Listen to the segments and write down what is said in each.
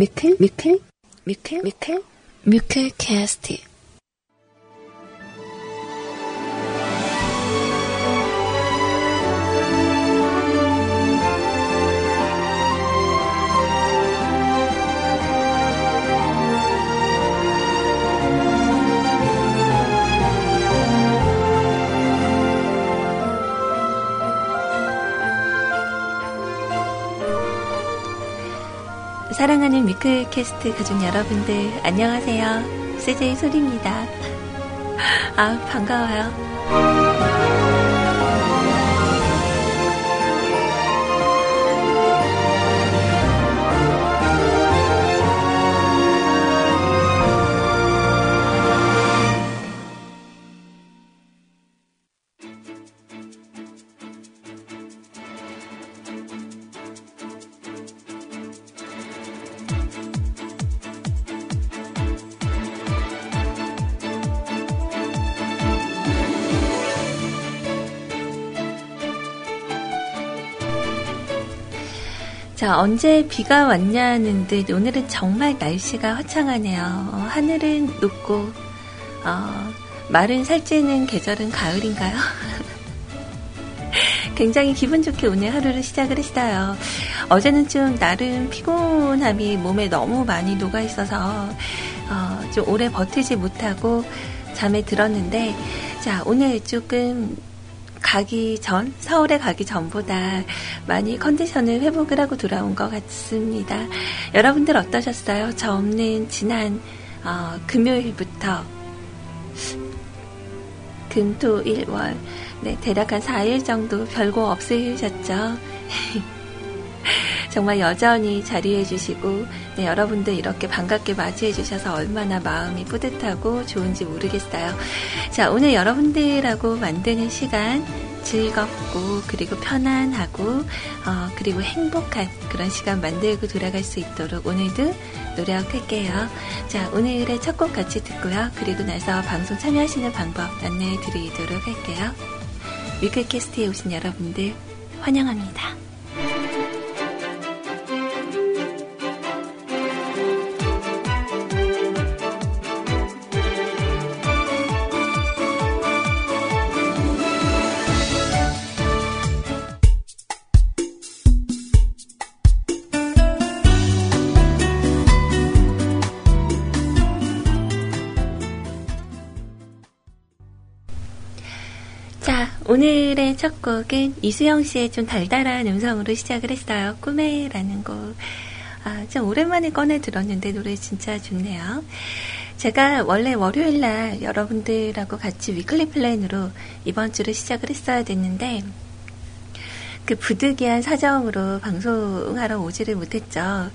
미클 미클 미클 미클 미클 캐스트 사랑하는 미클캐스트 가족 여러분들, 안녕하세요. CJ 소리입니다. 아, 반가워요. 언제 비가 왔냐는 듯 오늘은 정말 날씨가 화창하네요. 어, 하늘은 높고, 어, 말은 살찌는 계절은 가을인가요? 굉장히 기분 좋게 오늘 하루를 시작을 했어요. 어제는 좀 나름 피곤함이 몸에 너무 많이 녹아 있어서, 어, 좀 오래 버티지 못하고 잠에 들었는데, 자, 오늘 조금 가기 전, 서울에 가기 전보다 많이 컨디션을 회복을 하고 돌아온 것 같습니다. 여러분들 어떠셨어요? 저 없는 지난 어, 금요일부터 금, 토, 일, 월 네, 대략 한 4일 정도 별거 없으셨죠? 정말 여전히 자리해 주시고 네, 여러분들 이렇게 반갑게 맞이해 주셔서 얼마나 마음이 뿌듯하고 좋은지 모르겠어요. 자, 오늘 여러분들하고 만드는 시간 즐겁고 그리고 편안하고 어, 그리고 행복한 그런 시간 만들고 돌아갈 수 있도록 오늘도 노력할게요. 자, 오늘의 첫 곡 같이 듣고요. 그리고 나서 방송 참여하시는 방법 안내해 드리도록 할게요. 위클캐스트에 오신 여러분들 환영합니다. 오늘의 첫 곡은 이수영 씨의 좀 달달한 음성으로 시작을 했어요. 꿈에라는 곡. 아, 좀 오랜만에 꺼내 들었는데 노래 진짜 좋네요. 제가 원래 월요일 날 여러분들하고 같이 위클리 플랜으로 이번 주를 시작을 했어야 됐는데, 그 부득이한 사정으로 방송하러 오지를 못했죠.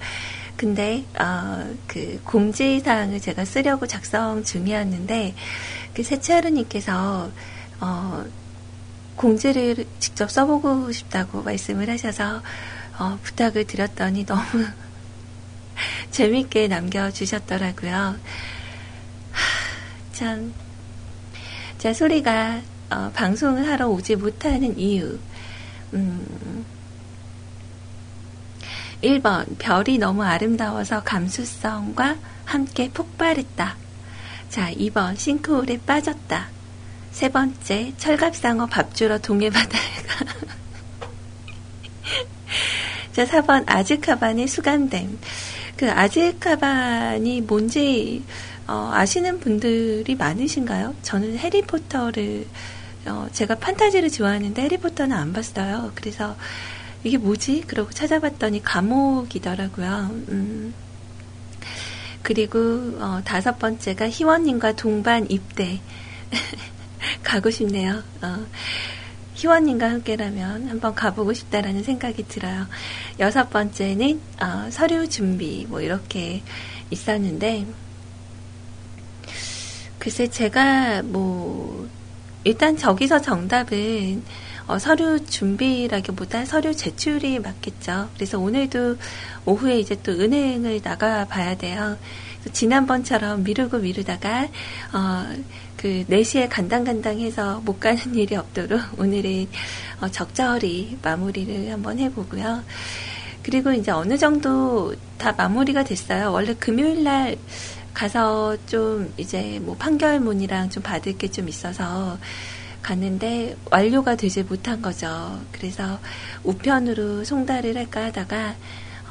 근데, 어, 그 공지 사항을 제가 쓰려고 작성 중이었는데, 그 세차르님께서 어, 공지를 직접 써보고 싶다고 말씀을 하셔서 어, 부탁을 드렸더니 너무 재밌게 남겨주셨더라고요. 하, 참, 제 소리가 어, 방송을 하러 오지 못하는 이유. 음, 1번, 별이 너무 아름다워서 감수성과 함께 폭발했다. 자, 2번, 싱크홀에 빠졌다. 세 번째, 철갑상어 밥 주러 동해바다에 가. 자, 4번, 아즈카반의 수감됨. 그 아즈카반이 뭔지, 어, 아시는 분들이 많으신가요? 저는 해리포터를, 어, 제가 판타지를 좋아하는데 해리포터는 안 봤어요. 그래서 이게 뭐지? 그러고 찾아봤더니 감옥이더라고요. 음. 그리고, 어, 다섯 번째가 희원님과 동반 입대. 가고 싶네요. 어, 희원님과 함께라면 한번 가보고 싶다라는 생각이 들어요. 여섯 번째는 어, 서류 준비 뭐 이렇게 있었는데 글쎄 제가 뭐 일단 저기서 정답은 어, 서류 준비라기보다 서류 제출이 맞겠죠. 그래서 오늘도 오후에 이제 또 은행을 나가 봐야 돼요. 지난번처럼 미루고 미루다가 어, 그 4시에 간당간당해서 못 가는 일이 없도록 오늘은 어, 적절히 마무리를 한번 해보고요. 그리고 이제 어느 정도 다 마무리가 됐어요. 원래 금요일 날 가서 좀 이제 뭐 판결문이랑 좀 받을 게 좀 있어서 갔는데 완료가 되지 못한 거죠. 그래서 우편으로 송달을 할까 하다가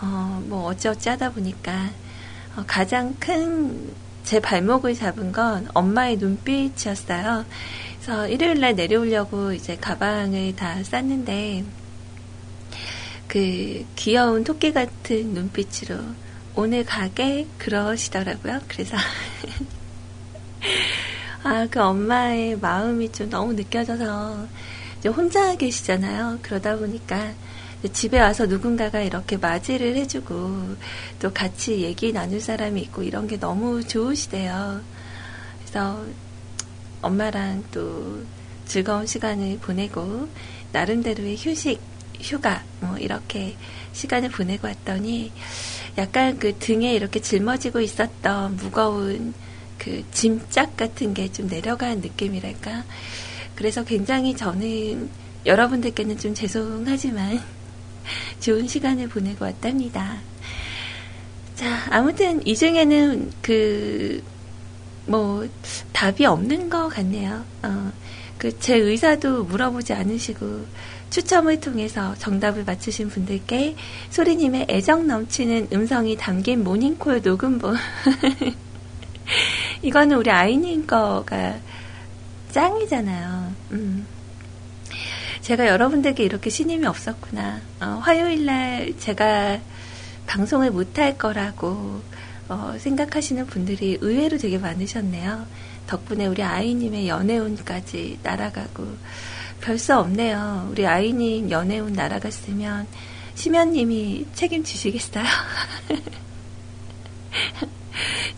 어 뭐 어찌어찌 하다 보니까 어 가장 큰 제 발목을 잡은 건 엄마의 눈빛이었어요. 그래서 일요일 날 내려오려고 이제 가방을 다 쌌는데 그 귀여운 토끼 같은 눈빛으로 오늘 가게 그러시더라고요. 그래서 아, 그 엄마의 마음이 좀 너무 느껴져서 혼자 계시잖아요. 그러다 보니까 집에 와서 누군가가 이렇게 맞이를 해주고 또 같이 얘기 나눌 사람이 있고 이런 게 너무 좋으시대요. 그래서 엄마랑 또 즐거운 시간을 보내고 나름대로의 휴식, 휴가 뭐 이렇게 시간을 보내고 왔더니 약간 그 등에 이렇게 짊어지고 있었던 무거운 그 짐짝 같은 게 좀 내려간 느낌이랄까. 그래서 굉장히 저는 여러분들께는 좀 죄송하지만 좋은 시간을 보내고 왔답니다. 자, 아무튼 이 중에는 그, 뭐, 답이 없는 것 같네요. 어, 그, 제 의사도 물어보지 않으시고, 추첨을 통해서 정답을 맞추신 분들께 소리님의 애정 넘치는 음성이 담긴 모닝콜 녹음본. 이거는 우리 아이님 거가 짱이잖아요. 음. 제가 여러분들께 이렇게 신임이 없었구나. 어, 화요일 날 제가 방송을 못할 거라고 어, 생각하시는 분들이 의외로 되게 많으셨네요. 덕분에 우리 아이님의 연애운까지 날아가고 별 수 없네요. 우리 아이님 연애운 날아갔으면 심연님이 책임지시겠어요?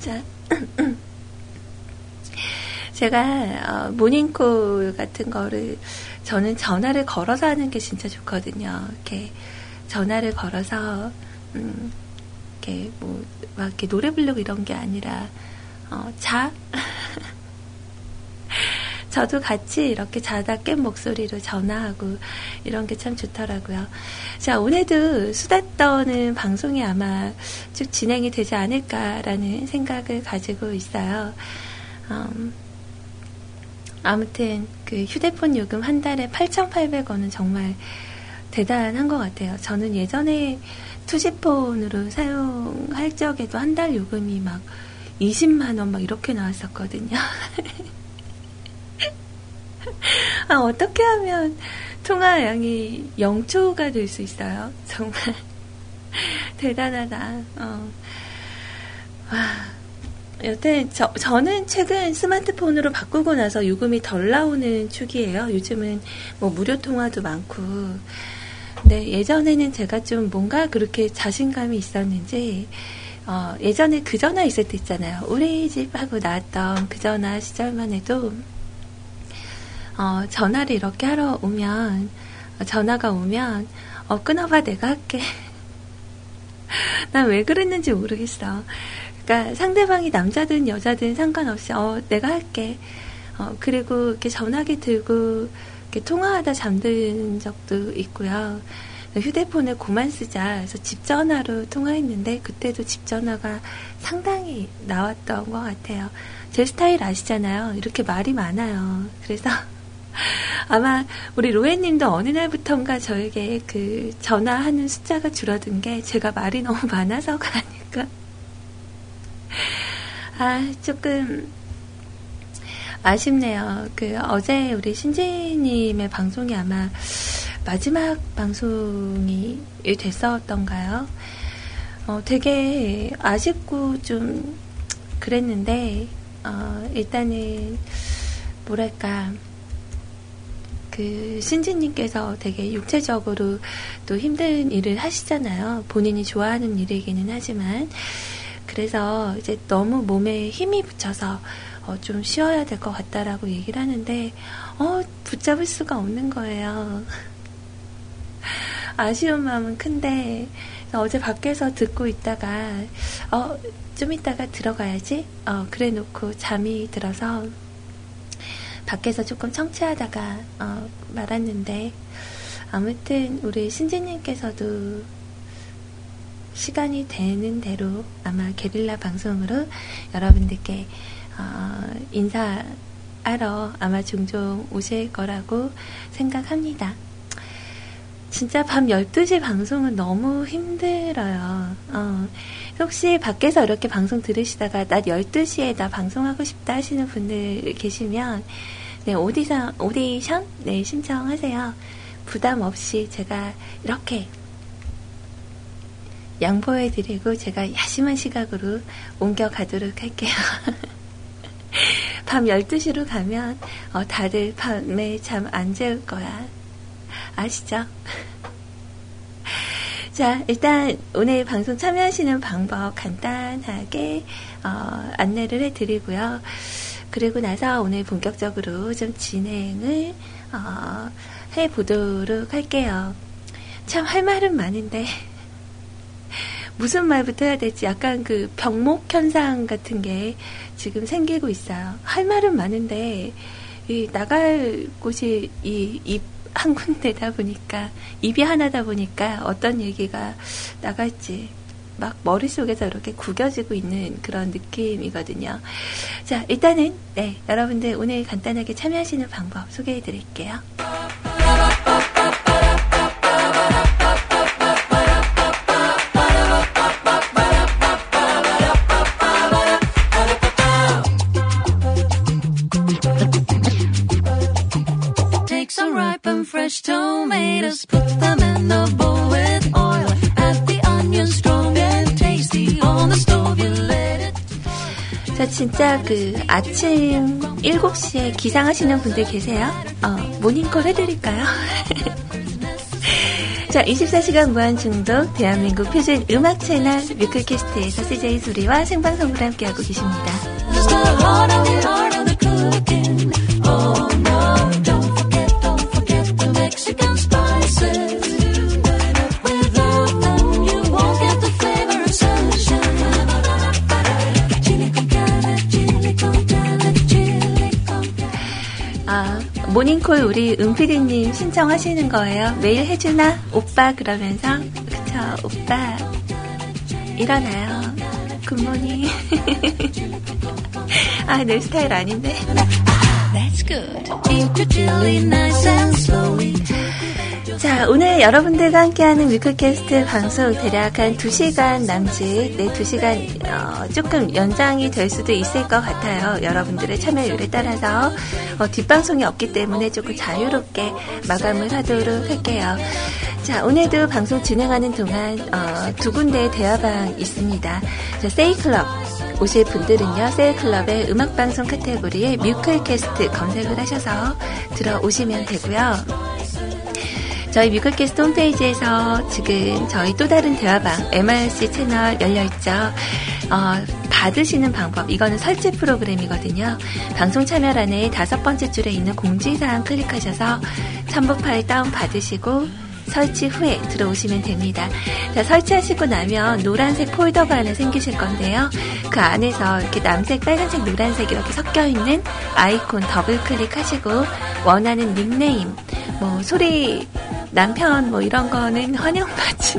자, 제가 어, 모닝콜 같은 거를 저는 전화를 걸어서 하는 게 진짜 좋거든요. 이렇게 전화를 걸어서 음, 이렇게 뭐 막 이렇게 노래 부르고 이런 게 아니라 어, 자. 저도 같이 이렇게 자다 깬 목소리로 전화하고 이런 게 참 좋더라고요. 자, 오늘도 수다 떠는 방송이 아마 쭉 진행이 되지 않을까라는 생각을 가지고 있어요. 음, 아무튼 그 휴대폰 요금 한 달에 8,800원은 정말 대단한 것 같아요. 저는 예전에 투지폰으로 사용할 적에도 한 달 요금이 막 20만원 막 이렇게 나왔었거든요. 아, 어떻게 하면 통화량이 0초가 될 수 있어요? 정말 대단하다. 어. 와. 여튼 저, 저는 최근 스마트폰으로 바꾸고 나서 요금이 덜 나오는 축이에요. 요즘은 뭐 무료 통화도 많고. 근데 예전에는 제가 좀 뭔가 그렇게 자신감이 있었는지 어, 예전에 그 전화 있을 때 있잖아요. 우리 집 하고 나왔던 그 전화 시절만 해도 어, 전화를 이렇게 하러 오면 어, 전화가 오면 어, 끊어봐 내가 할게. 난 왜 그랬는지 모르겠어. 그러니까 상대방이 남자든 여자든 상관없이 어 내가 할게. 어 그리고 이렇게 전화기 들고 이렇게 통화하다 잠든 적도 있고요. 휴대폰을 고만 쓰자. 그래서 집 전화로 통화했는데 그때도 집 전화가 상당히 나왔던 것 같아요. 제 스타일 아시잖아요. 이렇게 말이 많아요. 그래서 아마 우리 로에님도 어느 날부턴가 저에게 그 전화하는 숫자가 줄어든 게 제가 말이 너무 많아서가 아닐까. 아, 조금 아쉽네요. 그 어제 우리 신지님의 방송이 아마 마지막 방송이 됐었던가요? 어, 되게 아쉽고 좀 그랬는데, 어, 일단은, 뭐랄까, 그, 신지님께서 되게 육체적으로 또 힘든 일을 하시잖아요. 본인이 좋아하는 일이기는 하지만, 그래서 이제 너무 몸에 힘이 붙여서 어, 좀 쉬어야 될 것 같다라고 얘기를 하는데, 어, 붙잡을 수가 없는 거예요. 아쉬운 마음은 큰데, 어제 밖에서 듣고 있다가, 어, 좀 있다가 들어가야지? 어, 그래 놓고 잠이 들어서, 밖에서 조금 청취하다가, 어, 말았는데, 아무튼, 우리 신지님께서도 시간이 되는 대로 아마 게릴라 방송으로 여러분들께 어, 인사하러 아마 종종 오실 거라고 생각합니다. 진짜 밤 12시 방송은 너무 힘들어요. 어, 혹시 밖에서 이렇게 방송 들으시다가 낮 12시에 나 방송하고 싶다 하시는 분들 계시면 네, 오디션, 오디션? 네, 신청하세요. 부담 없이 제가 이렇게 양보해드리고 제가 야심한 시각으로 옮겨가도록 할게요. 밤 12시로 가면 어, 다들 밤에 잠 안 재울 거야. 아시죠? 자, 일단 오늘 방송 참여하시는 방법 간단하게 어, 안내를 해드리고요. 그리고 나서 오늘 본격적으로 좀 진행을 어, 해보도록 할게요. 참 할 말은 많은데 무슨 말부터 해야 될지 약간 그 병목 현상 같은 게 지금 생기고 있어요. 할 말은 많은데 이 나갈 곳이 이 입 한 군데다 보니까 입이 하나다 보니까 어떤 얘기가 나갈지 막 머릿속에서 이렇게 구겨지고 있는 그런 느낌이거든요. 자, 일단은 네, 여러분들 오늘 간단하게 참여하시는 방법 소개해 드릴게요. Fresh tomatoes, put them in the bowl with oil. Add the onion strong and tasty on the stove. You let it. 자, 진짜 그 아침 7시에 기상하시는 분들 계세요? 어, 모닝콜 해드릴까요? 자, 24시간 무한 중독 대한민국 표준 음악 채널 뮤클캐스트에서 CJ 소리와 생방송으로 함께하고 계십니다. 모닝콜 우리 은피디님 신청하시는 거예요. 매일 해주나? 오빠 그러면서 그쵸 오빠 일어나요. 굿모닝 아 내 스타일 아닌데 That's good. 자, 오늘 여러분들과 함께하는 위클캐스트 방송 대략 한 2시간 남짓, 네, 2시간, 어, 조금 연장이 될 수도 있을 것 같아요. 여러분들의 참여율에 따라서. 어, 뒷방송이 없기 때문에 조금 자유롭게 마감을 하도록 할게요. 자, 오늘도 방송 진행하는 동안, 어, 두 군데의 대화방 있습니다. 자, 세이클럽. 오실 분들은요, 세이클럽의 음악방송 카테고리에 뮤클캐스트 검색을 하셔서 들어오시면 되고요. 저희 뮤클캐스트 홈페이지에서 지금 저희 또 다른 대화방 MRC 채널 열려있죠. 어, 받으시는 방법, 이거는 설치 프로그램이거든요. 방송 참여란에 다섯 번째 줄에 있는 공지사항 클릭하셔서 첨부 파일 다운 받으시고 설치 후에 들어오시면 됩니다. 자, 설치하시고 나면 노란색 폴더가 하나 생기실 건데요. 그 안에서 이렇게 남색, 빨간색, 노란색 이렇게 섞여 있는 아이콘 더블 클릭하시고 원하는 닉네임, 뭐 소리 남편 뭐 이런 거는 환영받지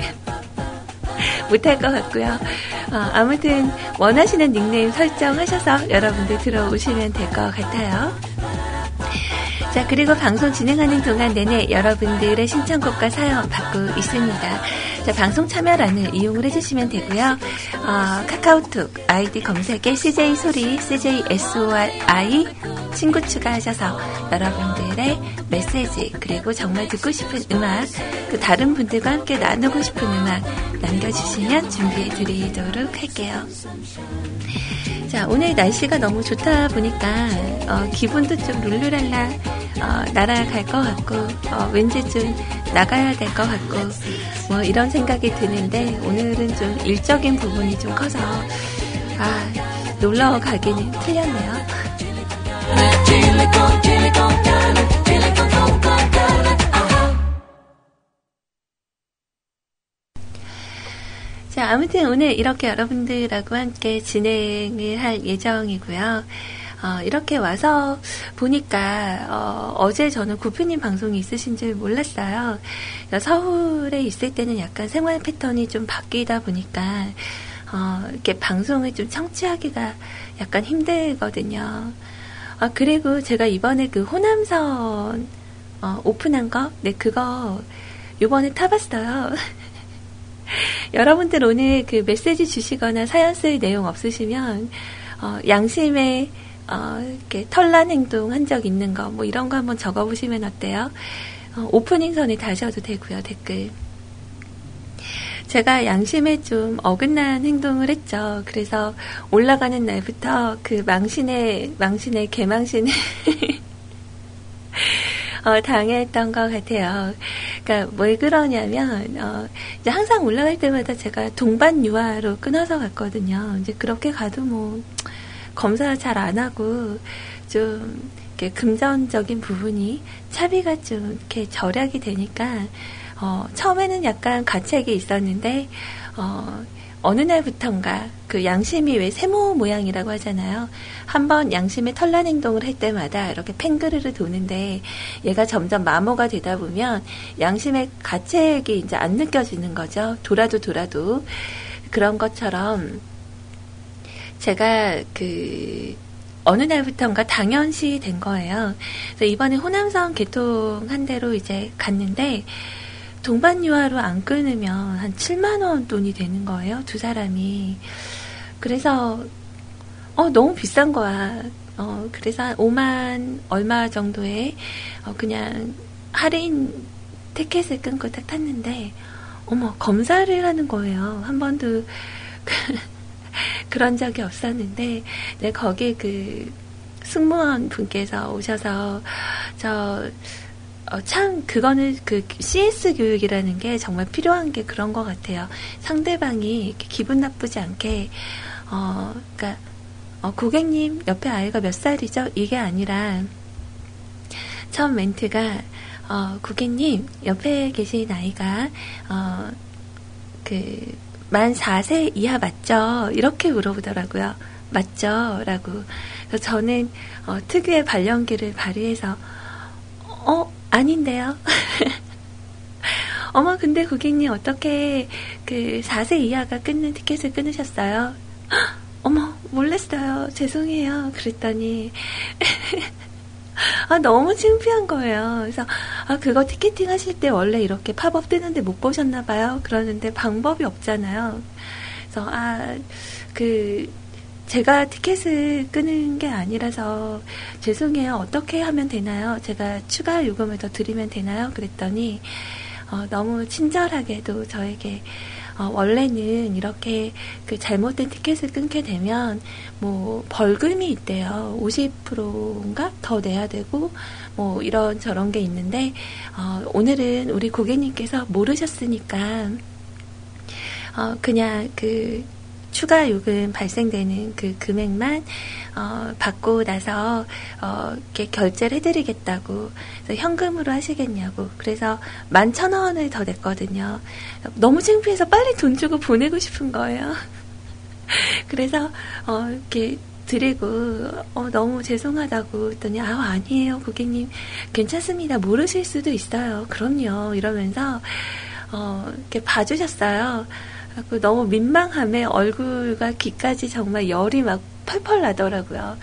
못할 것 같고요. 어, 아무튼 원하시는 닉네임 설정하셔서 여러분들 들어오시면 될 것 같아요. 자, 그리고 방송 진행하는 동안 내내 여러분들의 신청곡과 사연 받고 있습니다. 자, 방송 참여란을 이용을 해주시면 되고요. 어, 카카오톡 아이디 검색에 CJ 소리, CJ SORI 친구 추가하셔서 여러분들의 메시지 그리고 정말 듣고 싶은 음악 그 다른 분들과 함께 나누고 싶은 음악 남겨주시면 준비해 드리도록 할게요. 자, 오늘 날씨가 너무 좋다 보니까, 어, 기분도 좀 룰루랄라, 어, 날아갈 것 같고, 어, 왠지 좀 나가야 될 것 같고, 뭐 이런 생각이 드는데, 오늘은 좀 일적인 부분이 좀 커서, 아, 놀러 가기는 틀렸네요. 자, 아무튼 오늘 이렇게 여러분들하고 함께 진행을 할 예정이고요. 어, 이렇게 와서 보니까 어, 제 저는 구피님 방송이 있으신 줄 몰랐어요. 서울에 있을 때는 약간 생활 패턴이 좀 바뀌다 보니까 어, 이렇게 방송을 좀 청취하기가 약간 힘들거든요. 아, 그리고 제가 이번에 그 호남선 어, 오픈한 거, 네, 그거 요번에 타봤어요. 여러분들 오늘 그 메시지 주시거나 사연 쓸 내용 없으시면, 어, 양심에, 어, 이렇게 털난 행동 한 적 있는 거, 뭐 이런 거 한번 적어보시면 어때요? 어, 오프닝 선에 다셔도 되고요, 댓글. 제가 양심에 좀 어긋난 행동을 했죠. 그래서 올라가는 날부터 그 망신의, 망신의 개망신을 어, 당했던 것 같아요. 그러니까 왜 그러냐면 어, 이제 항상 올라갈 때마다 제가 동반 유아로 끊어서 갔거든요. 이제 그렇게 가도 뭐 검사 잘 안 하고 좀 이렇게 금전적인 부분이 차비가 좀 이렇게 절약이 되니까 어, 처음에는 약간 가책이 있었는데 어, 어느 날부턴가 그 양심이 왜 세모 모양이라고 하잖아요. 한번 양심의 털난 행동을 할 때마다 이렇게 팽그르르 도는데 얘가 점점 마모가 되다 보면 양심의 가책이 이제 안 느껴지는 거죠. 돌아도 돌아도 그런 것처럼 제가 그 어느 날부턴가 당연시 된 거예요. 그래서 이번에 호남선 개통한 대로 이제 갔는데 동반 유아로 안 끊으면 한 7만 원 돈이 되는 거예요. 두 사람이. 그래서 어 너무 비싼 거야. 어 그래서 한 5만 얼마 정도에 어 그냥 할인 티켓을 끊고 딱 탔는데 어머 검사를 하는 거예요. 한 번도 그런 적이 없었는데 네, 거기 그 승무원 분께서 오셔서 저 어, 참, 그거는 그 CS 교육이라는 게 정말 필요한 게 그런 것 같아요. 상대방이 기분 나쁘지 않게, 어, 그니까, 어, 고객님, 옆에 아이가 몇 살이죠? 이게 아니라, 처음 멘트가, 어, 고객님, 옆에 계신 아이가, 어, 그, 만 4세 이하 맞죠? 이렇게 물어보더라고요. 맞죠? 라고. 그래서 저는, 어, 특유의 발연기를 발휘해서, 어, 아닌데요. 어머, 근데 고객님 어떻게 그 4세 이하가 끊는 티켓을 끊으셨어요? 어머, 몰랐어요. 죄송해요. 그랬더니. 아, 너무 창피한 거예요. 그래서, 아, 그거 티켓팅 하실 때 원래 이렇게 팝업 뜨는데 못 보셨나 봐요. 그러는데 방법이 없잖아요. 그래서, 아, 그, 제가 티켓을 끄는 게 아니라서 죄송해요. 어떻게 하면 되나요? 제가 추가 요금을 더 드리면 되나요? 그랬더니 어, 너무 친절하게도 저에게 어, 원래는 이렇게 그 잘못된 티켓을 끊게 되면 뭐 벌금이 있대요. 50%인가 더 내야 되고 뭐 이런 저런 게 있는데 어, 오늘은 우리 고객님께서 모르셨으니까 어, 그냥 그 추가 요금 발생되는 그 금액만 어, 받고 나서 어, 이렇게 결제를 해드리겠다고 현금으로 하시겠냐고 그래서 만 천 원을 더 냈거든요. 너무 창피해서 빨리 돈 주고 보내고 싶은 거예요. 그래서 어, 이렇게 드리고 어, 너무 죄송하다고 했더니 아 아니에요 고객님 괜찮습니다 모르실 수도 있어요 그럼요 이러면서 어, 이렇게 봐주셨어요. 그 너무 민망함에 얼굴과 귀까지 정말 열이 막 펄펄 나더라고요.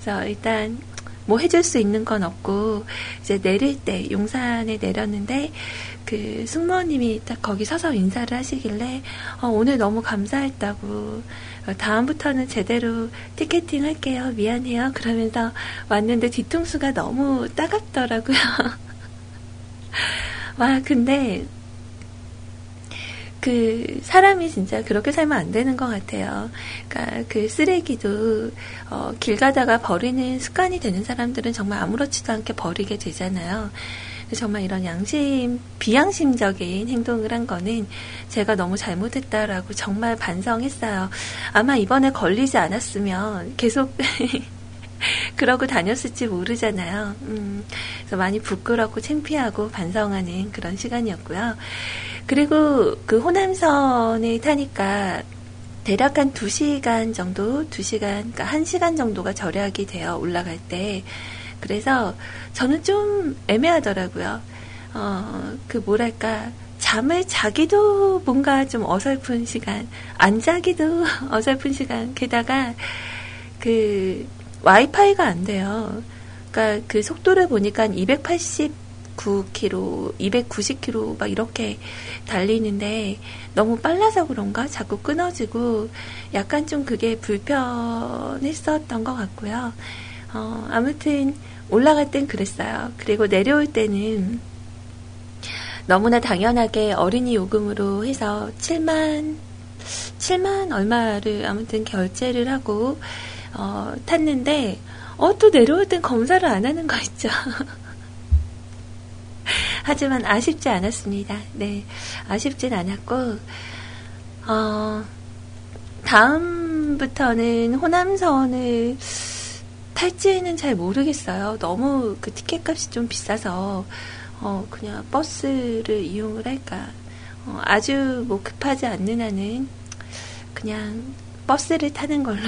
그래서 일단 뭐 해줄 수 있는 건 없고 이제 내릴 때 용산에 내렸는데 그 승무원님이 딱 거기 서서 인사를 하시길래 어, 오늘 너무 감사했다고 어, 다음부터는 제대로 티켓팅 할게요 미안해요 그러면서 왔는데 뒤통수가 너무 따갑더라고요 와 근데 그 사람이 진짜 그렇게 살면 안 되는 것 같아요. 그러니까 그 쓰레기도 어, 길 가다가 버리는 습관이 되는 사람들은 정말 아무렇지도 않게 버리게 되잖아요. 정말 이런 양심, 비양심적인 행동을 한 거는 제가 너무 잘못했다라고 정말 반성했어요. 아마 이번에 걸리지 않았으면 계속 그러고 다녔을지 모르잖아요. 음, 그래서 많이 부끄럽고 창피하고 반성하는 그런 시간이었고요. 그리고 그 호남선에 타니까 대략 한 2시간 정도, 2시간, 그러니까 1시간 정도가 절약이 돼요, 올라갈 때. 그래서 저는 좀 애매하더라고요. 어, 그 뭐랄까, 잠을 자기도 뭔가 좀 어설픈 시간, 안 자기도 어설픈 시간, 게다가 그 와이파이가 안 돼요. 그러니까 그 속도를 보니까 289km, 290km 막 이렇게 달리는데 너무 빨라서 그런가 자꾸 끊어지고 약간 좀 그게 불편했었던 것 같고요. 어, 아무튼 올라갈 땐 그랬어요. 그리고 내려올 때는 너무나 당연하게 어린이 요금으로 해서 7만 7만 얼마를 아무튼 결제를 하고 어, 탔는데 어, 또 내려올 땐 검사를 안 하는 거 있죠. 하지만 아쉽지 않았습니다. 네, 아쉽진 않았고, 어, 다음부터는 호남선을 탈지는 잘 모르겠어요. 너무 그 티켓 값이 좀 비싸서, 어, 그냥 버스를 이용을 할까. 어, 아주 뭐 급하지 않는 한은 그냥 버스를 타는 걸로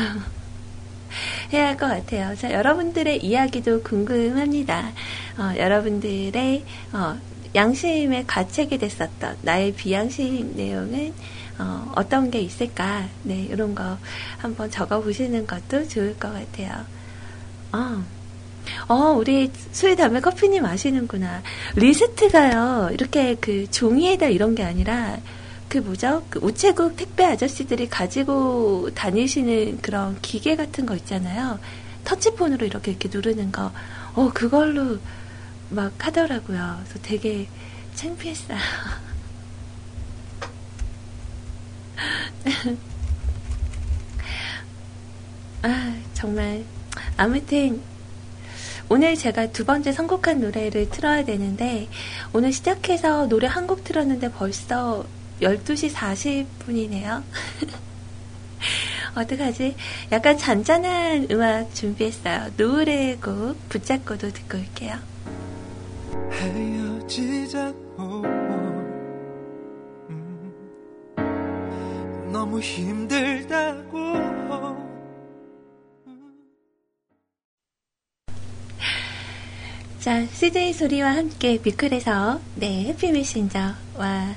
해야 할 것 같아요. 자, 여러분들의 이야기도 궁금합니다. 어, 여러분들의 어, 양심의 가책이 됐었던 나의 비양심 내용은 어, 어떤 게 있을까? 네, 이런 거 한번 적어 보시는 것도 좋을 것 같아요. 어, 어, 우리 수의 담에 커피님 아시는구나. 리스트가요, 이렇게 그 종이에다 이런 게 아니라, 그 뭐죠? 그 우체국 택배 아저씨들이 가지고 다니시는 그런 기계 같은 거 있잖아요. 터치폰으로 이렇게 이렇게 누르는 거. 어, 그걸로 막 하더라고요. 그래서 되게 창피했어요. 아, 정말. 아무튼, 오늘 제가 두 번째 선곡한 노래를 틀어야 되는데, 오늘 시작해서 노래 한 곡 틀었는데 벌써 12시 40분이네요. 어떡하지? 약간 잔잔한 음악 준비했어요. 노을의 곡 붙잡고도 듣고 올게요. 헤어지자고 음, 너무 힘들다고 자, CJ 소리와 함께 뮤클에서 네, 해피 메신저와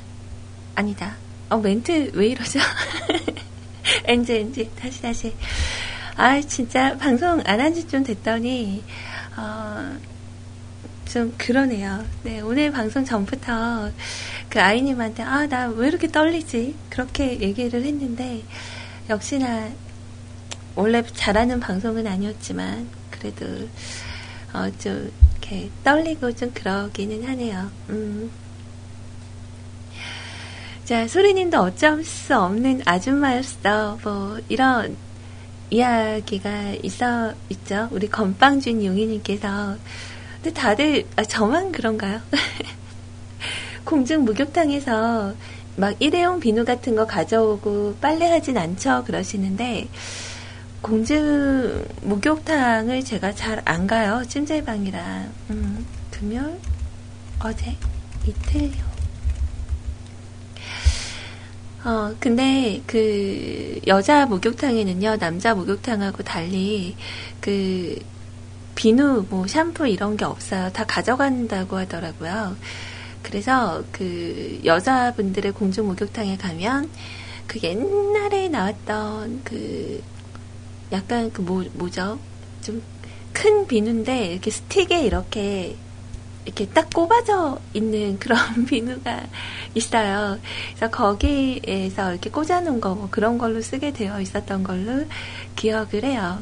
아니다. 어, 멘트 왜 이러죠? 엔지, 엔지. 다시, 다시. 아, 진짜 방송 안 한 지 좀 됐더니, 어, 좀 그러네요. 네, 오늘 방송 전부터 그 아이님한테, 아, 나 왜 이렇게 떨리지? 그렇게 얘기를 했는데, 역시나, 원래 잘하는 방송은 아니었지만, 그래도, 어, 좀, 이렇게 떨리고 좀 그러기는 하네요. 음. 자, 소리님도 어쩔 수 없는 아줌마였어. 뭐, 이런 이야기가 있어, 있죠. 우리 건빵준 용인님께서. 근데 다들, 아, 저만 그런가요? 공중 목욕탕에서 막 일회용 비누 같은 거 가져오고 빨래하진 않죠. 그러시는데, 공중 목욕탕을 제가 잘 안 가요. 찜질방이라. 음, 금요일? 어제? 이틀요. 어, 근데 그 여자 목욕탕에는요, 남자 목욕탕하고 달리 그 비누, 뭐 샴푸 이런 게 없어요. 다 가져간다고 하더라고요. 그래서 그 여자분들의 공중 목욕탕에 가면 그 옛날에 나왔던 그 약간 그 뭐, 뭐죠? 좀 큰 비누인데 이렇게 스틱에 이렇게 이렇게 딱 꼽아져 있는 그런 비누가 있어요. 그래서 거기에서 이렇게 꽂아놓은 거, 뭐 그런 걸로 쓰게 되어 있었던 걸로 기억을 해요.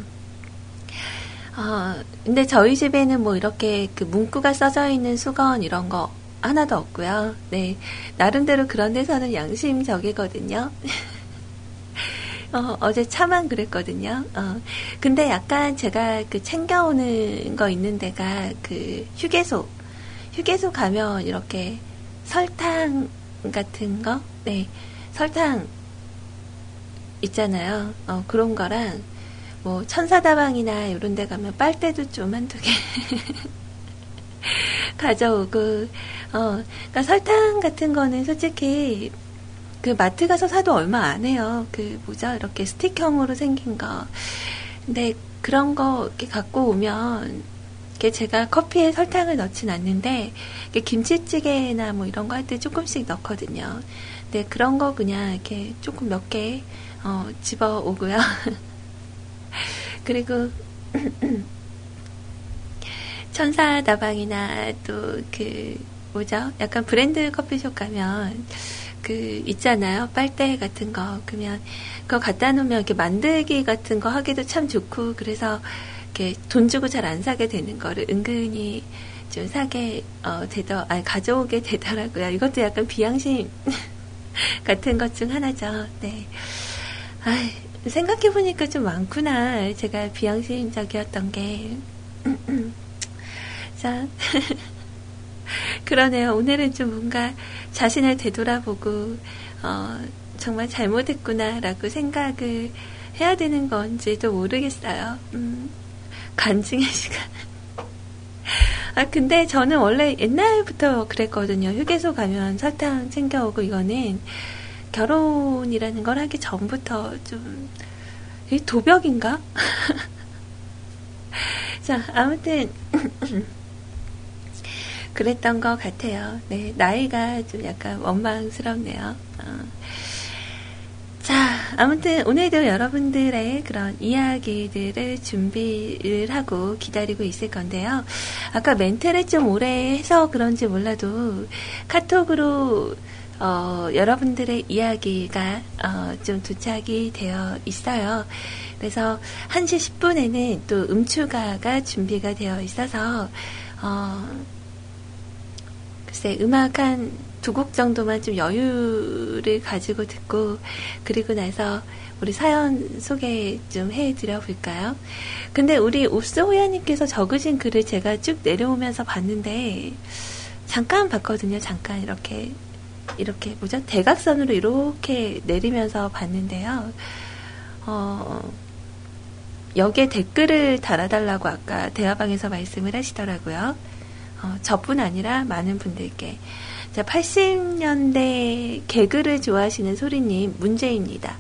어, 근데 저희 집에는 뭐 이렇게 그 문구가 써져 있는 수건 이런 거 하나도 없고요. 네. 나름대로 그런 데서는 양심적이거든요. 어, 어제 차만 그랬거든요. 어, 근데 약간 제가 그 챙겨오는 거 있는 데가 그 휴게소, 휴게소 가면 이렇게 설탕 같은 거, 네, 설탕 있잖아요. 어, 그런 거랑 뭐 천사다방이나 이런 데 가면 빨대도 좀 한두 개 가져오고, 어, 그러니까 설탕 같은 거는 솔직히 그 마트 가서 사도 얼마 안 해요. 그 뭐죠? 이렇게 스틱형으로 생긴 거. 근데 그런 거 이렇게 갖고 오면 제가 커피에 설탕을 넣진 않는데 김치찌개나 뭐 이런 거 할 때 조금씩 넣거든요. 근데 그런 거 그냥 이렇게 조금 몇 개 어, 집어 오고요. 그리고 천사 다방이나 또 그 뭐죠? 약간 브랜드 커피숍 가면 그 있잖아요. 빨대 같은 거. 그러면 그거 갖다 놓으면 이렇게 만들기 같은 거 하기도 참 좋고 그래서 이렇게 돈 주고 잘 안 사게 되는 거를 은근히 좀 사게 어, 되더 아니 가져오게 되더라고요. 이것도 약간 비양심 같은 것 중 하나죠. 네. 아, 생각해 보니까 좀 많구나. 제가 비양심적이었던 게. 자. 그러네요. 오늘은 좀 뭔가 자신을 되돌아보고, 어, 정말 잘못했구나라고 생각을 해야 되는 건지도 모르겠어요. 음, 간증의 시간. 아, 근데 저는 원래 옛날부터 그랬거든요. 휴게소 가면 설탕 챙겨오고 이거는 결혼이라는 걸 하기 전부터 좀, 도벽인가? 자, 아무튼, 그랬던 것 같아요. 네, 나이가 좀 약간 원망스럽네요. 어. 자, 아무튼 오늘도 여러분들의 그런 이야기들을 준비를 하고 기다리고 있을 건데요. 아까 멘트를 좀 오래 해서 그런지 몰라도 카톡으로 어, 여러분들의 이야기가 어, 좀 도착이 되어 있어요. 그래서 1시 10분에는 또 음추가가 준비가 되어 있어서 어, 글쎄, 음악 한 두 곡 정도만 좀 여유를 가지고 듣고, 그리고 나서 우리 사연 소개 좀 해드려 볼까요? 근데 우리 옵스호야님께서 적으신 글을 제가 쭉 내려오면서 봤는데, 잠깐 봤거든요. 잠깐 이렇게, 이렇게, 뭐죠? 대각선으로 이렇게 내리면서 봤는데요. 어, 여기에 댓글을 달아달라고 아까 대화방에서 말씀을 하시더라고요. 어, 저뿐 아니라 많은 분들께. 자, 80년대 개그를 좋아하시는 소리님 문제입니다.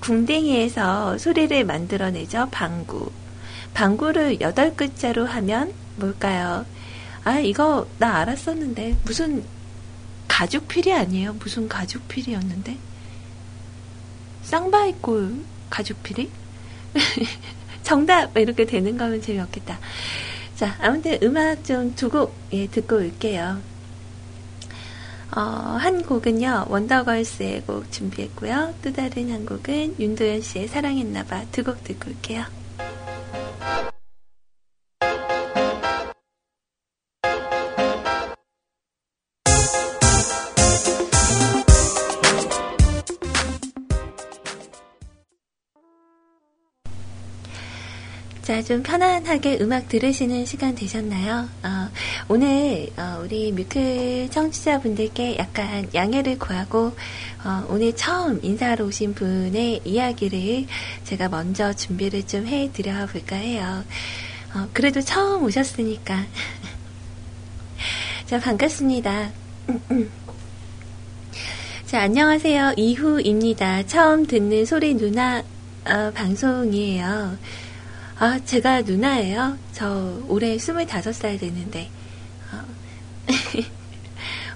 궁뎅이에서 소리를 만들어내죠. 방구. 방구를 8글자로 하면 뭘까요? 아, 이거 나 알았었는데. 무슨 가죽필이 아니에요? 무슨 가죽필이었는데? 쌍바이골 가죽필이? 정답! 이렇게 되는 거면 재미없겠다. 자, 아무튼 음악 좀 두 곡, 예, 듣고 올게요. 어, 한 곡은요, 원더걸스의 곡 준비했고요. 또 다른 한 곡은 윤도현 씨의 사랑했나봐 두 곡 듣고 올게요. 자, 좀 편안하게 음악 들으시는 시간 되셨나요? 어, 오늘 어, 우리 뮤클 청취자분들께 약간 양해를 구하고 어, 오늘 처음 인사하러 오신 분의 이야기를 제가 먼저 준비를 좀 해드려 볼까 해요. 어, 그래도 처음 오셨으니까. 자, 반갑습니다. 자, 안녕하세요. 이후입니다. 처음 듣는 소리 누나 어, 방송이에요. 아, 제가 누나예요. 저 올해 25살 됐는데.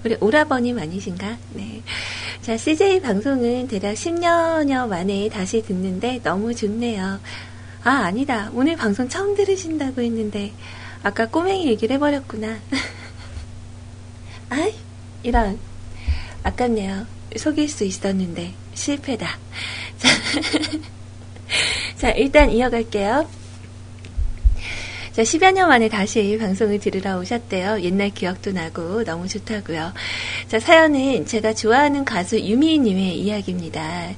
어. 우리 오라버님 아니신가? 네. 자, CJ 방송은 대략 10년여 만에 다시 듣는데 너무 좋네요. 아, 아니다. 오늘 방송 처음 들으신다고 했는데, 아까 꼬맹이 얘기를 해버렸구나. 아이, 이런. 아깝네요. 속일 수 있었는데, 실패다. 자, 자 일단 이어갈게요. 자, 10여 년 만에 다시 방송을 들으러 오셨대요. 옛날 기억도 나고 너무 좋다고요. 자, 사연은 제가 좋아하는 가수 유미님의 이야기입니다.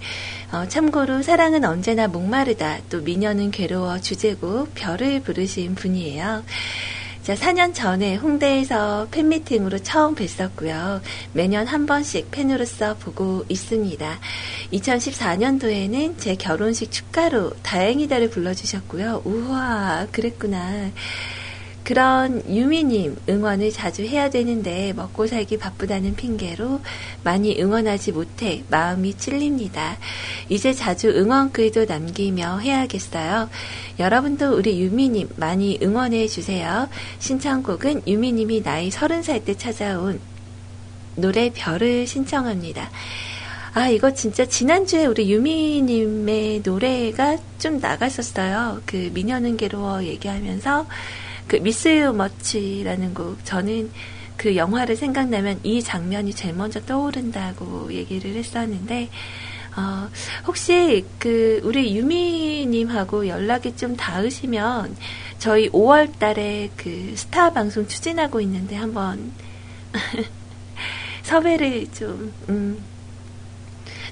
어, 참고로 사랑은 언제나 목마르다. 또 미녀는 괴로워 주제곡 별을 부르신 분이에요. 자, 4년 전에 홍대에서 팬미팅으로 처음 뵀었고요. 매년 한 번씩 팬으로서 보고 있습니다. 2014년도에는 제 결혼식 축가로 다행이다를 불러주셨고요. 우와, 그랬구나. 그런 유미님 응원을 자주 해야 되는데 먹고 살기 바쁘다는 핑계로 많이 응원하지 못해 마음이 찔립니다. 이제 자주 응원글도 남기며 해야겠어요. 여러분도 우리 유미님 많이 응원해 주세요. 신청곡은 유미님이 나이 서른 살 때 찾아온 노래 별을 신청합니다. 아, 이거 진짜 지난주에 우리 유미님의 노래가 좀 나갔었어요. 그 미녀는 괴로워 얘기하면서 그 미스 유 머치라는 곡 저는 그 영화를 생각나면 이 장면이 제일 먼저 떠오른다고 얘기를 했었는데 어, 혹시 그 우리 유미님하고 연락이 좀 닿으시면 저희 5월 달에 그 스타 방송 추진하고 있는데 한번 섭외를 좀, 음,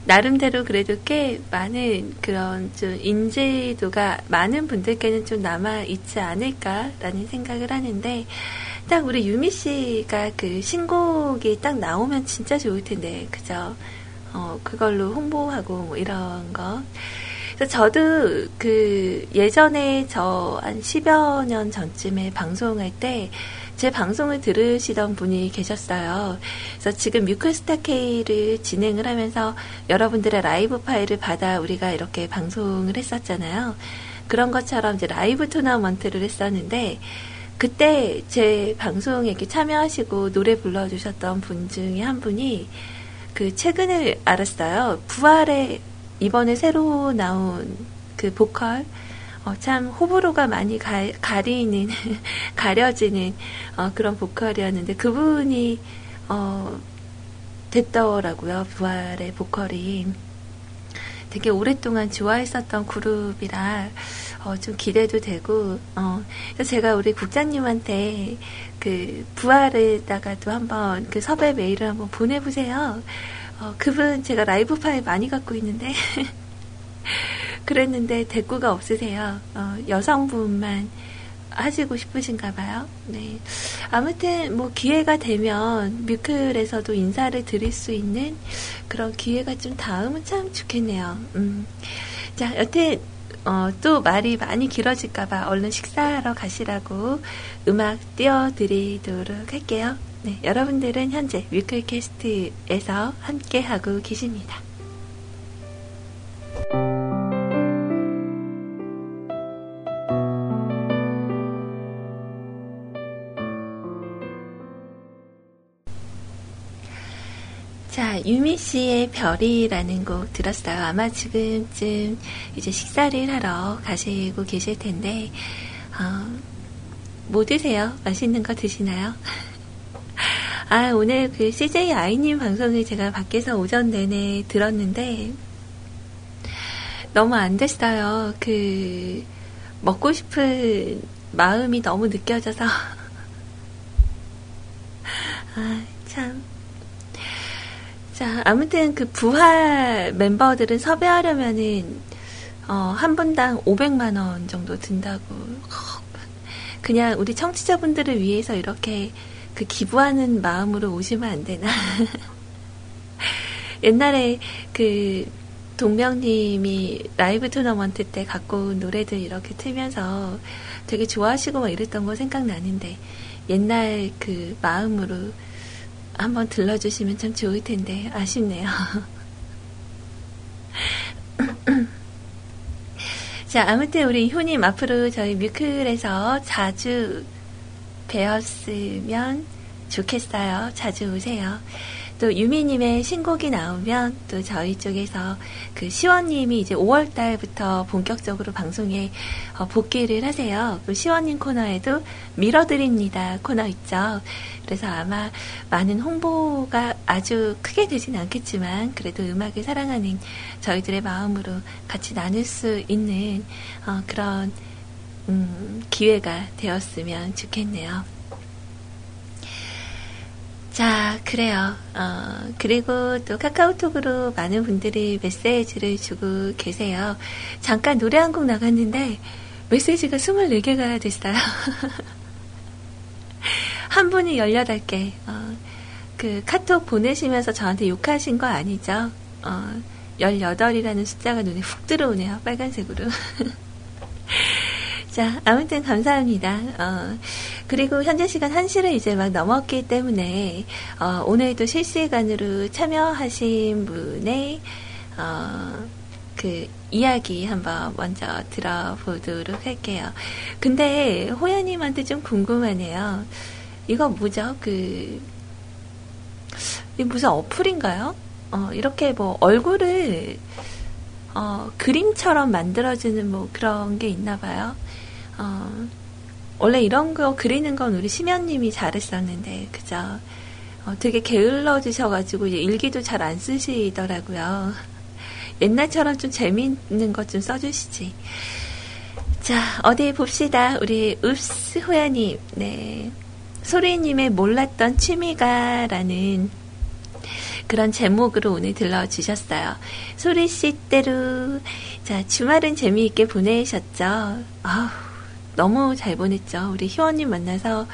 나름대로 그래도 꽤 많은 그런 좀 인지도가 많은 분들께는 좀 남아 있지 않을까라는 생각을 하는데 딱 우리 유미 씨가 그 신곡이 딱 나오면 진짜 좋을 텐데 그죠? 어 그걸로 홍보하고 뭐 이런 거. 그래서 저도 그 예전에 저 한 10여 년 전쯤에 방송할 때 제 방송을 들으시던 분이 계셨어요. 그래서 지금 뮤클스타 K를 진행을 하면서 여러분들의 라이브 파일을 받아 우리가 이렇게 방송을 했었잖아요. 그런 것처럼 이제 라이브 토너먼트를 했었는데 그때 제 방송에 참여하시고 노래 불러주셨던 분 중에 한 분이 그 최근을 알았어요. 부활에 이번에 새로 나온 그 보컬 어, 참 호불호가 많이 가, 가리는 가려지는 어, 그런 보컬이었는데 그분이 어, 됐더라고요 부활의 보컬이 되게 오랫동안 좋아했었던 그룹이라 어, 좀 기대도 되고 어, 그래서 제가 우리 국장님한테 그 부활에다가도 한번 그 섭외 메일을 한번 보내보세요. 어, 그분 제가 라이브 파일 많이 갖고 있는데 그랬는데 대꾸가 없으세요. 어, 여성분만 하시고 싶으신가 봐요. 네. 아무튼 뭐 기회가 되면 뮤클에서도 인사를 드릴 수 있는 그런 기회가 좀 닿으면 참 좋겠네요. 음. 자, 여튼 어, 또 말이 많이 길어질까 봐 얼른 식사하러 가시라고 음악 띄워드리도록 할게요. 네, 여러분들은 현재 뮤클캐스트에서 함께하고 계십니다. 유미 씨의 별이라는 곡 들었어요. 아마 지금쯤 이제 식사를 하러 가시고 계실 텐데, 어, 뭐 드세요? 맛있는 거 드시나요? 아, 오늘 그 CJ 아이님 방송을 제가 밖에서 오전 내내 들었는데, 너무 안 됐어요. 그, 먹고 싶은 마음이 너무 느껴져서. 아, 참. 자, 아무튼 그 부활 멤버들은 섭외하려면은 어, 한 분당 500만 원 정도 든다고. 그냥 우리 청취자분들을 위해서 이렇게 그 기부하는 마음으로 오시면 안 되나? 옛날에 그 동명님이 라이브 토너먼트 때 갖고 온 노래들 이렇게 틀면서 되게 좋아하시고 막 이랬던 거 생각나는데 옛날 그 마음으로 한번 들러주시면 참 좋을 텐데 아쉽네요. 자, 아무튼 우리 효님 앞으로 저희 뮤클에서 자주 뵈었으면 좋겠어요. 자주 오세요. 또 유미님의 신곡이 나오면 또 저희 쪽에서 그 시원님이 이제 5월 달부터 본격적으로 방송에 어, 복귀를 하세요. 그 시원님 코너에도 밀어드립니다 코너 있죠. 그래서 아마 많은 홍보가 아주 크게 되진 않겠지만 그래도 음악을 사랑하는 저희들의 마음으로 같이 나눌 수 있는 어, 그런 음, 기회가 되었으면 좋겠네요. 자, 그래요. 어, 그리고 또 카카오톡으로 많은 분들이 메시지를 주고 계세요. 잠깐 노래 한 곡 나갔는데 메시지가 24개가 됐어요. 한 분이 18개. 어, 그 카톡 보내시면서 저한테 욕하신 거 아니죠? 어, 18이라는 숫자가 눈에 훅 들어오네요. 빨간색으로. 자, 아무튼 감사합니다. 어, 그리고 현재 시간 1시를 이제 막 넘었기 때문에, 어, 오늘도 실시간으로 참여하신 분의, 어, 그 이야기 한번 먼저 들어보도록 할게요. 근데 호야님한테 좀 궁금하네요. 이거 뭐죠? 그, 이 무슨 어플인가요? 어, 이렇게 뭐 얼굴을 어, 그림처럼 만들어주는 뭐 그런 게 있나 봐요. 어, 원래 이런 거 그리는 건 우리 심연님이 잘했었는데, 그죠? 어, 되게 게을러지셔가지고 일기도 잘 안 쓰시더라고요. 옛날처럼 좀 재미있는 것 좀 써주시지. 자, 어디 봅시다. 우리 읍스 호야님, 네. 소리님의 몰랐던 취미가라는 그런 제목으로 오늘 들러주셨어요. 소리씨 때로. 자, 주말은 재미있게 보내셨죠? 아우, 너무 잘 보냈죠. 우리 희원님 만나서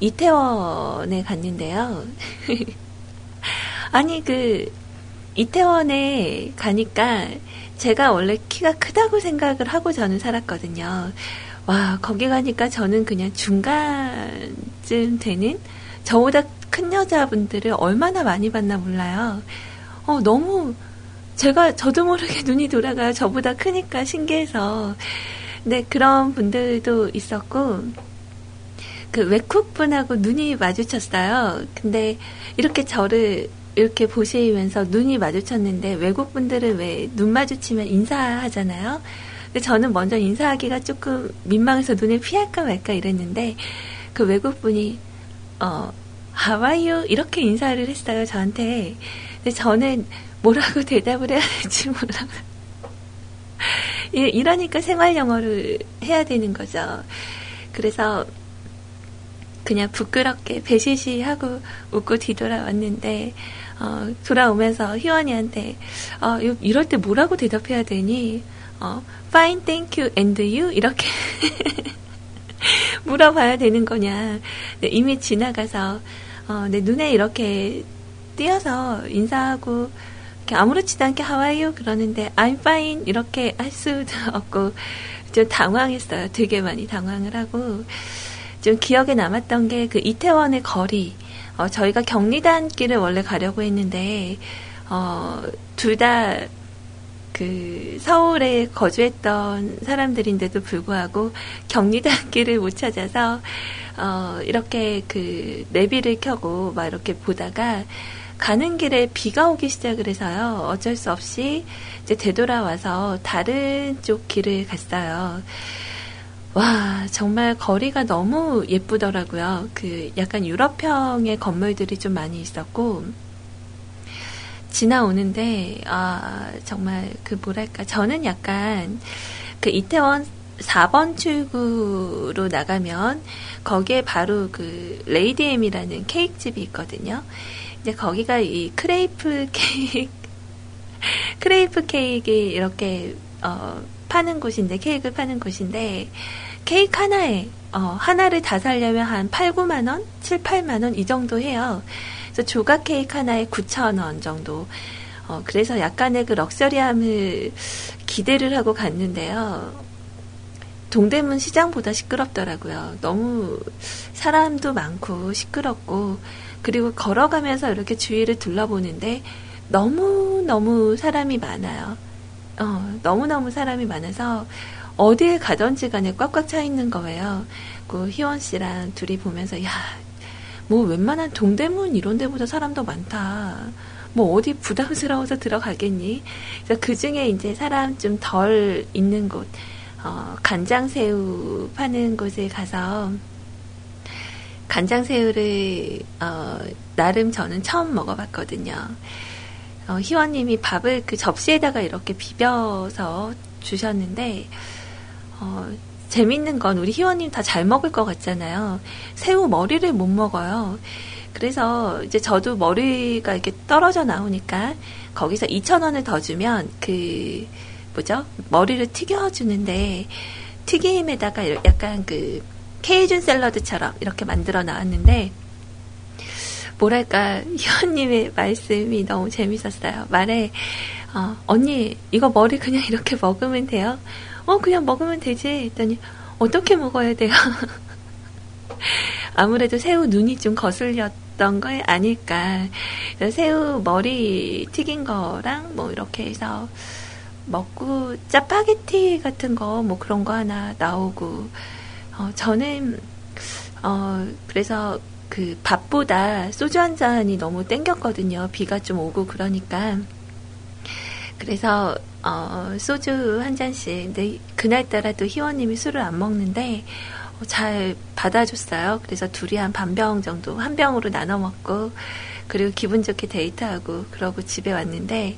이태원에 갔는데요. 아니, 그, 이태원에 가니까 제가 원래 키가 크다고 생각을 하고 저는 살았거든요. 와, 거기 가니까 저는 그냥 중간쯤 되는 저보다 큰 여자분들을 얼마나 많이 봤나 몰라요. 어, 너무 제가 저도 모르게 눈이 돌아가요. 저보다 크니까 신기해서. 네, 그런 분들도 있었고, 그 외국 분하고 눈이 마주쳤어요. 근데 이렇게 저를 이렇게 보시면서 눈이 마주쳤는데 외국 분들은 왜 눈 마주치면 인사하잖아요. 근데 저는 먼저 인사하기가 조금 민망해서 눈을 피할까 말까 이랬는데 그 외국 분이 어 하와이유 이렇게 인사를 했어요 저한테. 근데 저는 뭐라고 대답을 해야 될지 몰라. 이러니까 생활 영어를 해야 되는 거죠. 그래서 그냥 부끄럽게 배시시 하고 웃고 뒤돌아왔는데 어, 돌아오면서 희원이한테 어, 이럴 때 뭐라고 대답해야 되니? 어, fine, thank you, and you 이렇게 물어봐야 되는 거냐? 네, 이미 지나가서 어, 내 눈에 이렇게 띄어서 인사하고 아무렇지도 않게 하와이요 그러는데 I'm fine 이렇게 할 수도 없고 좀 당황했어요. 되게 많이 당황을 하고 좀 기억에 남았던 게 그 이태원의 거리. 어, 저희가 경리단 길을 원래 가려고 했는데 어, 둘 다 그 서울에 거주했던 사람들인데도 불구하고 경리단 길을 못 찾아서 어, 이렇게 그 내비를 켜고 막 이렇게 보다가 가는 길에 비가 오기 시작을 해서요. 어쩔 수 없이 이제 되돌아와서 다른 쪽 길을 갔어요. 와, 정말 거리가 너무 예쁘더라고요. 그 약간 유럽형의 건물들이 좀 많이 있었고, 지나오는데, 아, 정말 그 뭐랄까, 저는 약간 그 이태원 4번 출구로 나가면 거기에 바로 그 레이디엠이라는 케이크집이 있거든요. 이제 거기가 이 크레이프 케이크, 크레이프 케이크 이렇게, 어, 파는 곳인데, 케이크를 파는 곳인데, 케이크 하나에 어, 하나를 다 사려면 한 8, 9만 원, 7, 8만 원 이 정도 해요. 그래서 조각 케이크 하나에 9천 원 정도. 어, 그래서 약간의 그 luxury함을 기대를 하고 갔는데요. 동대문 시장보다 시끄럽더라고요. 너무 사람도 많고 시끄럽고 그리고 걸어가면서 이렇게 주위를 둘러보는데 너무너무 사람이 많아요. 어, 너무너무 사람이 많아서 어디에 가든지 간에 꽉꽉 차 있는 거예요. 그 희원 씨랑 둘이 보면서 야, 뭐 웬만한 동대문 이런 데보다 사람도 많다. 뭐 어디 부담스러워서 들어가겠니? 그래서 그 중에 이제 사람 좀 덜 있는 곳, 어, 간장새우 파는 곳에 가서 간장새우를 어, 나름 저는 처음 먹어봤거든요. 어, 희원님이 밥을 그 접시에다가 이렇게 비벼서 주셨는데 어, 재밌는 건 우리 희원님 다 잘 먹을 것 같잖아요. 새우 머리를 못 먹어요. 그래서 이제 저도 머리가 이렇게 떨어져 나오니까 거기서 2,000원을 더 주면 그, 뭐죠? 머리를 튀겨 주는데 튀김에다가 약간 그 케이준 샐러드처럼 이렇게 만들어 나왔는데 뭐랄까 희원님의 말씀이 너무 재밌었어요. 말에 어, 언니 이거 머리 그냥 이렇게 먹으면 돼요. 어, 그냥 먹으면 되지. 했더니, 어떻게 먹어야 돼요? 아무래도 새우 눈이 좀 거슬렸던 거 아닐까. 새우 머리 튀긴 거랑 뭐 이렇게 해서 먹고 짜파게티 같은 거 뭐 그런 거 하나 나오고 어, 저는 어, 그래서 그 밥보다 소주 한 잔이 너무 땡겼거든요. 비가 좀 오고 그러니까. 그래서 어, 소주 한 잔씩. 근데 그날따라 또 희원님이 술을 안 먹는데 어, 잘 받아줬어요. 그래서 둘이 한 반 병 정도 한 병으로 나눠 먹고 그리고 기분 좋게 데이트하고 그러고 집에 왔는데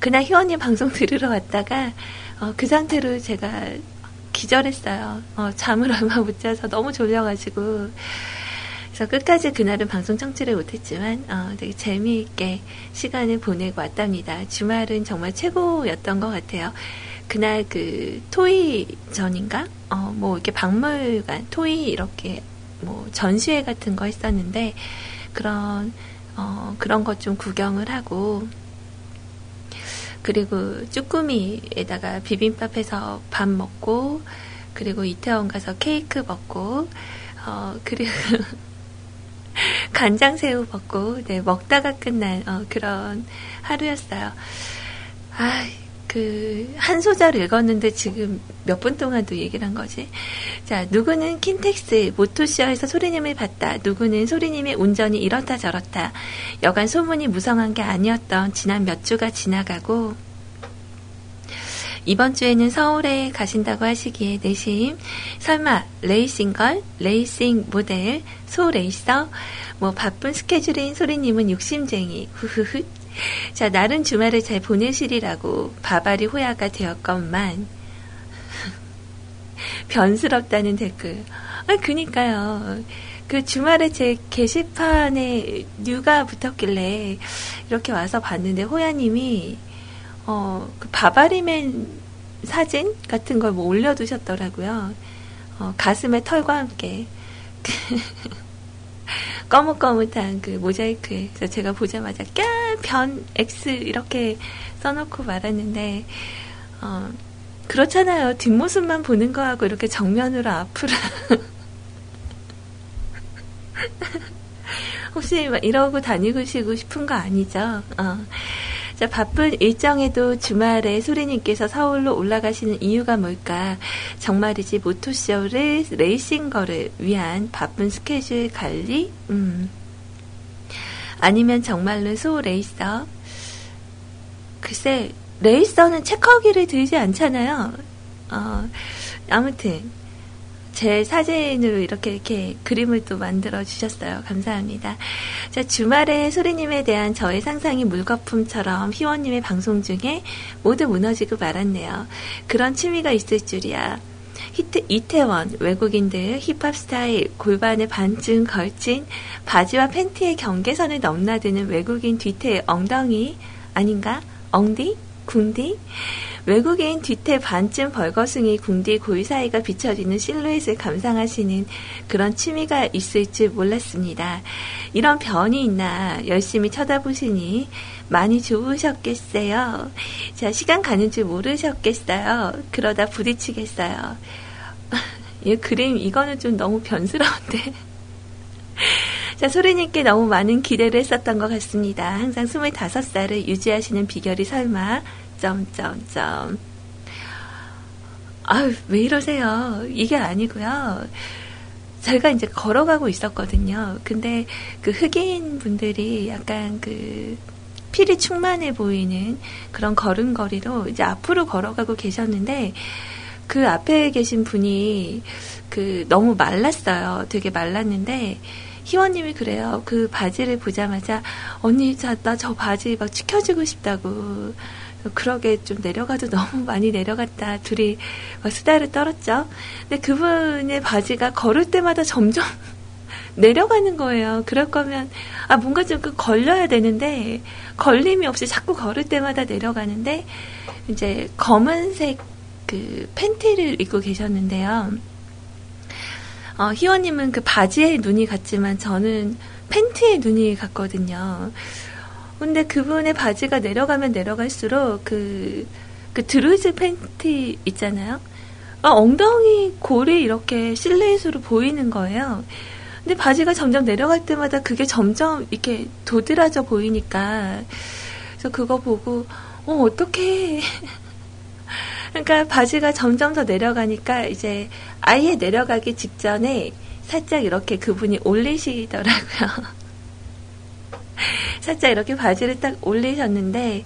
그날 희원님 방송 들으러 왔다가 어, 그 상태로 제가 기절했어요. 어, 잠을 얼마 못 자서 너무 졸려가지고. 그래서 끝까지 그날은 방송 청취를 못했지만 어, 되게 재미있게 시간을 보내고 왔답니다. 주말은 정말 최고였던 것 같아요. 그날 그 토이 전인가? 어, 뭐 이렇게 박물관, 토이 이렇게 뭐 전시회 같은 거 했었는데 그런 어, 그런 것 좀 구경을 하고 그리고 쭈꾸미에다가 비빔밥 해서 밥 먹고, 그리고 이태원 가서 케이크 먹고, 어, 그리고 간장새우 먹고, 네, 먹다가 끝난, 어, 그런 하루였어요. 아, 그, 한 소절 읽었는데 지금 몇 분 동안도 얘기를 한 거지. 자, 누구는 킨텍스, 모토쇼에서 소리님을 봤다. 누구는 소리님의 운전이 이렇다 저렇다. 여간 소문이 무성한 게 아니었던 지난 몇 주가 지나가고, 이번 주에는 서울에 가신다고 하시기에 내심 설마 레이싱걸, 레이싱 모델, 카레이서, 뭐 바쁜 스케줄인 소리님은 욕심쟁이, 후후후 자, 나는 주말을 잘 보내시리라고 바바리 호야가 되었건만, 변스럽다는 댓글. 아, 그니까요. 그 주말에 제 게시판에 뉴가 붙었길래 이렇게 와서 봤는데 호야님이 어, 그 바바리맨 사진 같은 걸 뭐 올려두셨더라고요. 어, 가슴에 털과 함께. 거뭇거뭇한 그 모자이크에. 그래서 제가 보자마자, 까, 변, X, 이렇게 써놓고 말았는데, 어, 그렇잖아요. 뒷모습만 보는 거하고 이렇게 정면으로 앞으로. 혹시 이러고 다니시고 싶은 거 아니죠? 어. 자, 바쁜 일정에도 주말에 소리님께서 서울로 올라가시는 이유가 뭘까? 정말이지 모토쇼를 레이싱거를 위한 바쁜 스케줄 관리? 음. 아니면 정말로 소 레이서? 글쎄, 레이서는 체커기를 들지 않잖아요. 어, 아무튼 제 사진으로 이렇게 이렇게 그림을 또 만들어 주셨어요. 감사합니다. 자, 주말에 소리님에 대한 저의 상상이 물거품처럼 희원님의 방송 중에 모두 무너지고 말았네요. 그런 취미가 있을 줄이야. 히트, 이태원, 외국인들, 힙합 스타일, 골반에 반쯤 걸친 바지와 팬티의 경계선을 넘나드는 외국인 뒤태 엉덩이 아닌가? 엉디? 궁디? 외국인 뒤태 반쯤 벌거숭이 궁디 골 사이가 비춰지는 실루엣을 감상하시는 그런 취미가 있을 줄 몰랐습니다. 이런 변이 있나 열심히 쳐다보시니 많이 좋으셨겠어요. 자, 시간 가는 줄 모르셨겠어요. 그러다 부딪히겠어요. 이 그림, 이거는 좀 너무 변스러운데. 자, 소리님께 너무 많은 기대를 했었던 것 같습니다. 항상 25살을 유지하시는 비결이 설마 점점점. 아유, 왜 이러세요? 이게 아니고요. 제가 이제 걸어가고 있었거든요. 근데 그 흑인 분들이 약간 그 필이 충만해 보이는 그런 걸음걸이로 이제 앞으로 걸어가고 계셨는데 그 앞에 계신 분이 그 너무 말랐어요. 되게 말랐는데 희원님이 그래요. 그 바지를 보자마자 언니 나 저 바지 막 지켜주고 싶다고 그러게 좀 내려가도 너무 많이 내려갔다. 둘이 수다를 떨었죠. 근데 그분의 바지가 걸을 때마다 점점 내려가는 거예요. 그럴 거면, 아, 뭔가 좀그 걸려야 되는데, 걸림이 없이 자꾸 걸을 때마다 내려가는데, 이제 검은색 그 팬티를 입고 계셨는데요. 어, 희원님은 그 바지에 눈이 갔지만 저는 팬티에 눈이 갔거든요. 근데 그분의 바지가 내려가면 내려갈수록 그, 그 드루즈 팬티 있잖아요. 아, 엉덩이 골이 이렇게 실루엣으로 보이는 거예요. 근데 바지가 점점 내려갈 때마다 그게 점점 이렇게 도드라져 보이니까 그래서 그거 보고 어 어떻게 그러니까 바지가 점점 더 내려가니까 이제 아예 내려가기 직전에 살짝 이렇게 그분이 올리시더라고요. 살짝 이렇게 바지를 딱 올리셨는데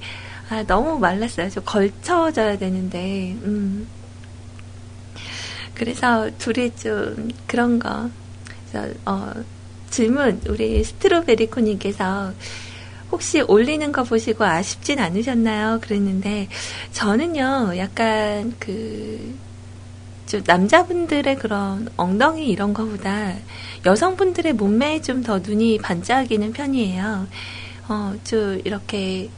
아, 너무 말랐어요. 좀 걸쳐져야 되는데 음. 그래서 둘이 좀 그런 거 그래서 어, 질문 우리 스트로베리코님께서 혹시 올리는 거 보시고 아쉽진 않으셨나요? 그랬는데 저는요 약간 그 남자분들의 그런 엉덩이 이런 거보다 여성분들의 몸매에 좀 더 눈이 반짝이는 편이에요. 어, 좀 이렇게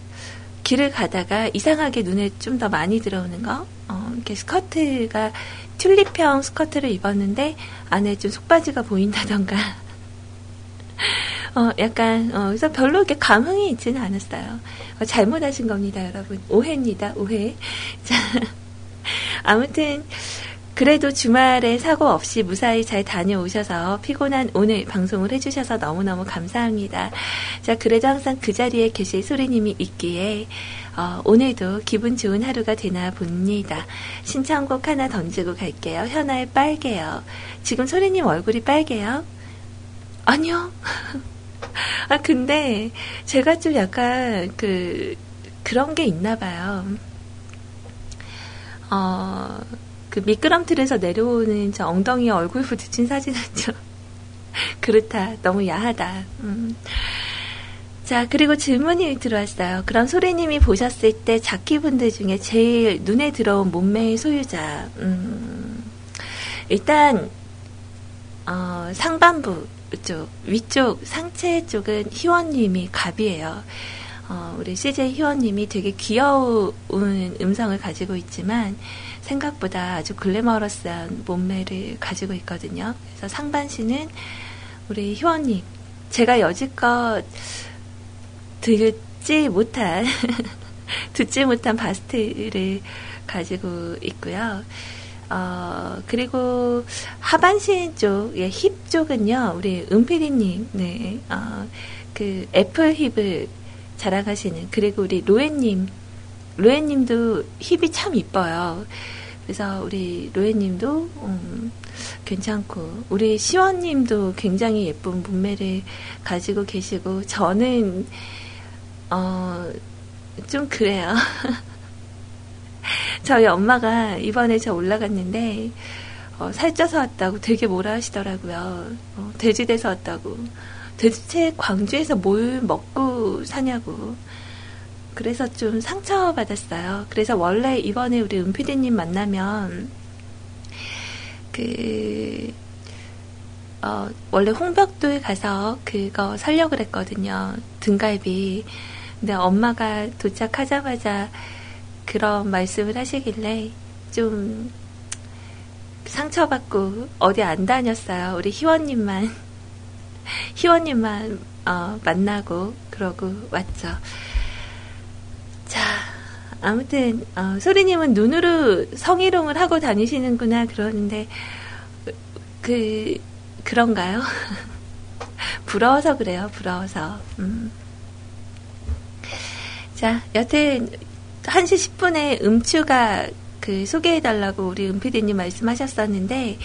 길을 가다가 이상하게 눈에 좀 더 많이 들어오는 거. 어, 이렇게 스커트가 튤립형 스커트를 입었는데 안에 좀 속바지가 보인다던가. 어, 약간, 어, 그래서 별로 이렇게 감흥이 있지는 않았어요. 어, 잘못하신 겁니다, 여러분. 오해입니다, 오해. 자, 아무튼, 그래도 주말에 사고 없이 무사히 잘 다녀오셔서 피곤한 오늘 방송을 해주셔서 너무너무 감사합니다. 자, 그래도 항상 그 자리에 계실 소리님이 있기에, 어, 오늘도 기분 좋은 하루가 되나 봅니다. 신청곡 하나 던지고 갈게요. 현아의 빨개요. 지금 소리님 얼굴이 빨개요? 아니요. 아, 근데 제가 좀 약간 그, 그런 게 있나 봐요. 어, 그 미끄럼틀에서 내려오는 저 엉덩이에 얼굴 부딪힌 사진은 좀 그렇다. 너무 야하다. 음. 자, 그리고 질문이 들어왔어요. 그럼 소리님이 보셨을 때 자키분들 중에 제일 눈에 들어온 몸매의 소유자. 음, 일단, 어, 상반부 쪽, 위쪽, 상체 쪽은 희원님이 갑이에요. 어, 우리 CJ 희원님이 되게 귀여운 음성을 가지고 있지만, 생각보다 아주 글래머러스한 몸매를 가지고 있거든요. 그래서 상반신은 우리 희원님, 제가 여지껏 듣지 못한, 듣지 못한 바스트를 가지고 있고요. 어, 그리고 하반신 쪽, 예, 힙 쪽은요, 우리 은피디님, 네, 어, 그 apple hip을 자랑하시는, 그리고 우리 로엔님, 로에님도 힙이 참 이뻐요. 그래서 우리 로에님도 음, 괜찮고 우리 시원님도 굉장히 예쁜 몸매를 가지고 계시고 저는 어, 좀 그래요. 저희 엄마가 이번에 저 올라갔는데 어, 살쪄서 왔다고 되게 뭐라 하시더라고요. 어, 돼지돼서 왔다고. 대체 광주에서 뭘 먹고 사냐고. 그래서 좀 상처받았어요. 그래서 원래 이번에 우리 은피디님 만나면 그 어, 원래 홍벽도에 가서 그거 살려고 그랬거든요. 등갈비. 근데 엄마가 도착하자마자 그런 말씀을 하시길래 좀 상처받고 어디 안 다녔어요. 우리 희원님만, 희원님만 어, 만나고 그러고 왔죠. 자, 아무튼 어, 소리님은 눈으로 성희롱을 하고 다니시는구나 그러는데 그 그런가요? 부러워서 그래요. 부러워서. 음. 자, 여튼 1시 10분에 음추가 그 소개해달라고 우리 은피디님 말씀하셨었는데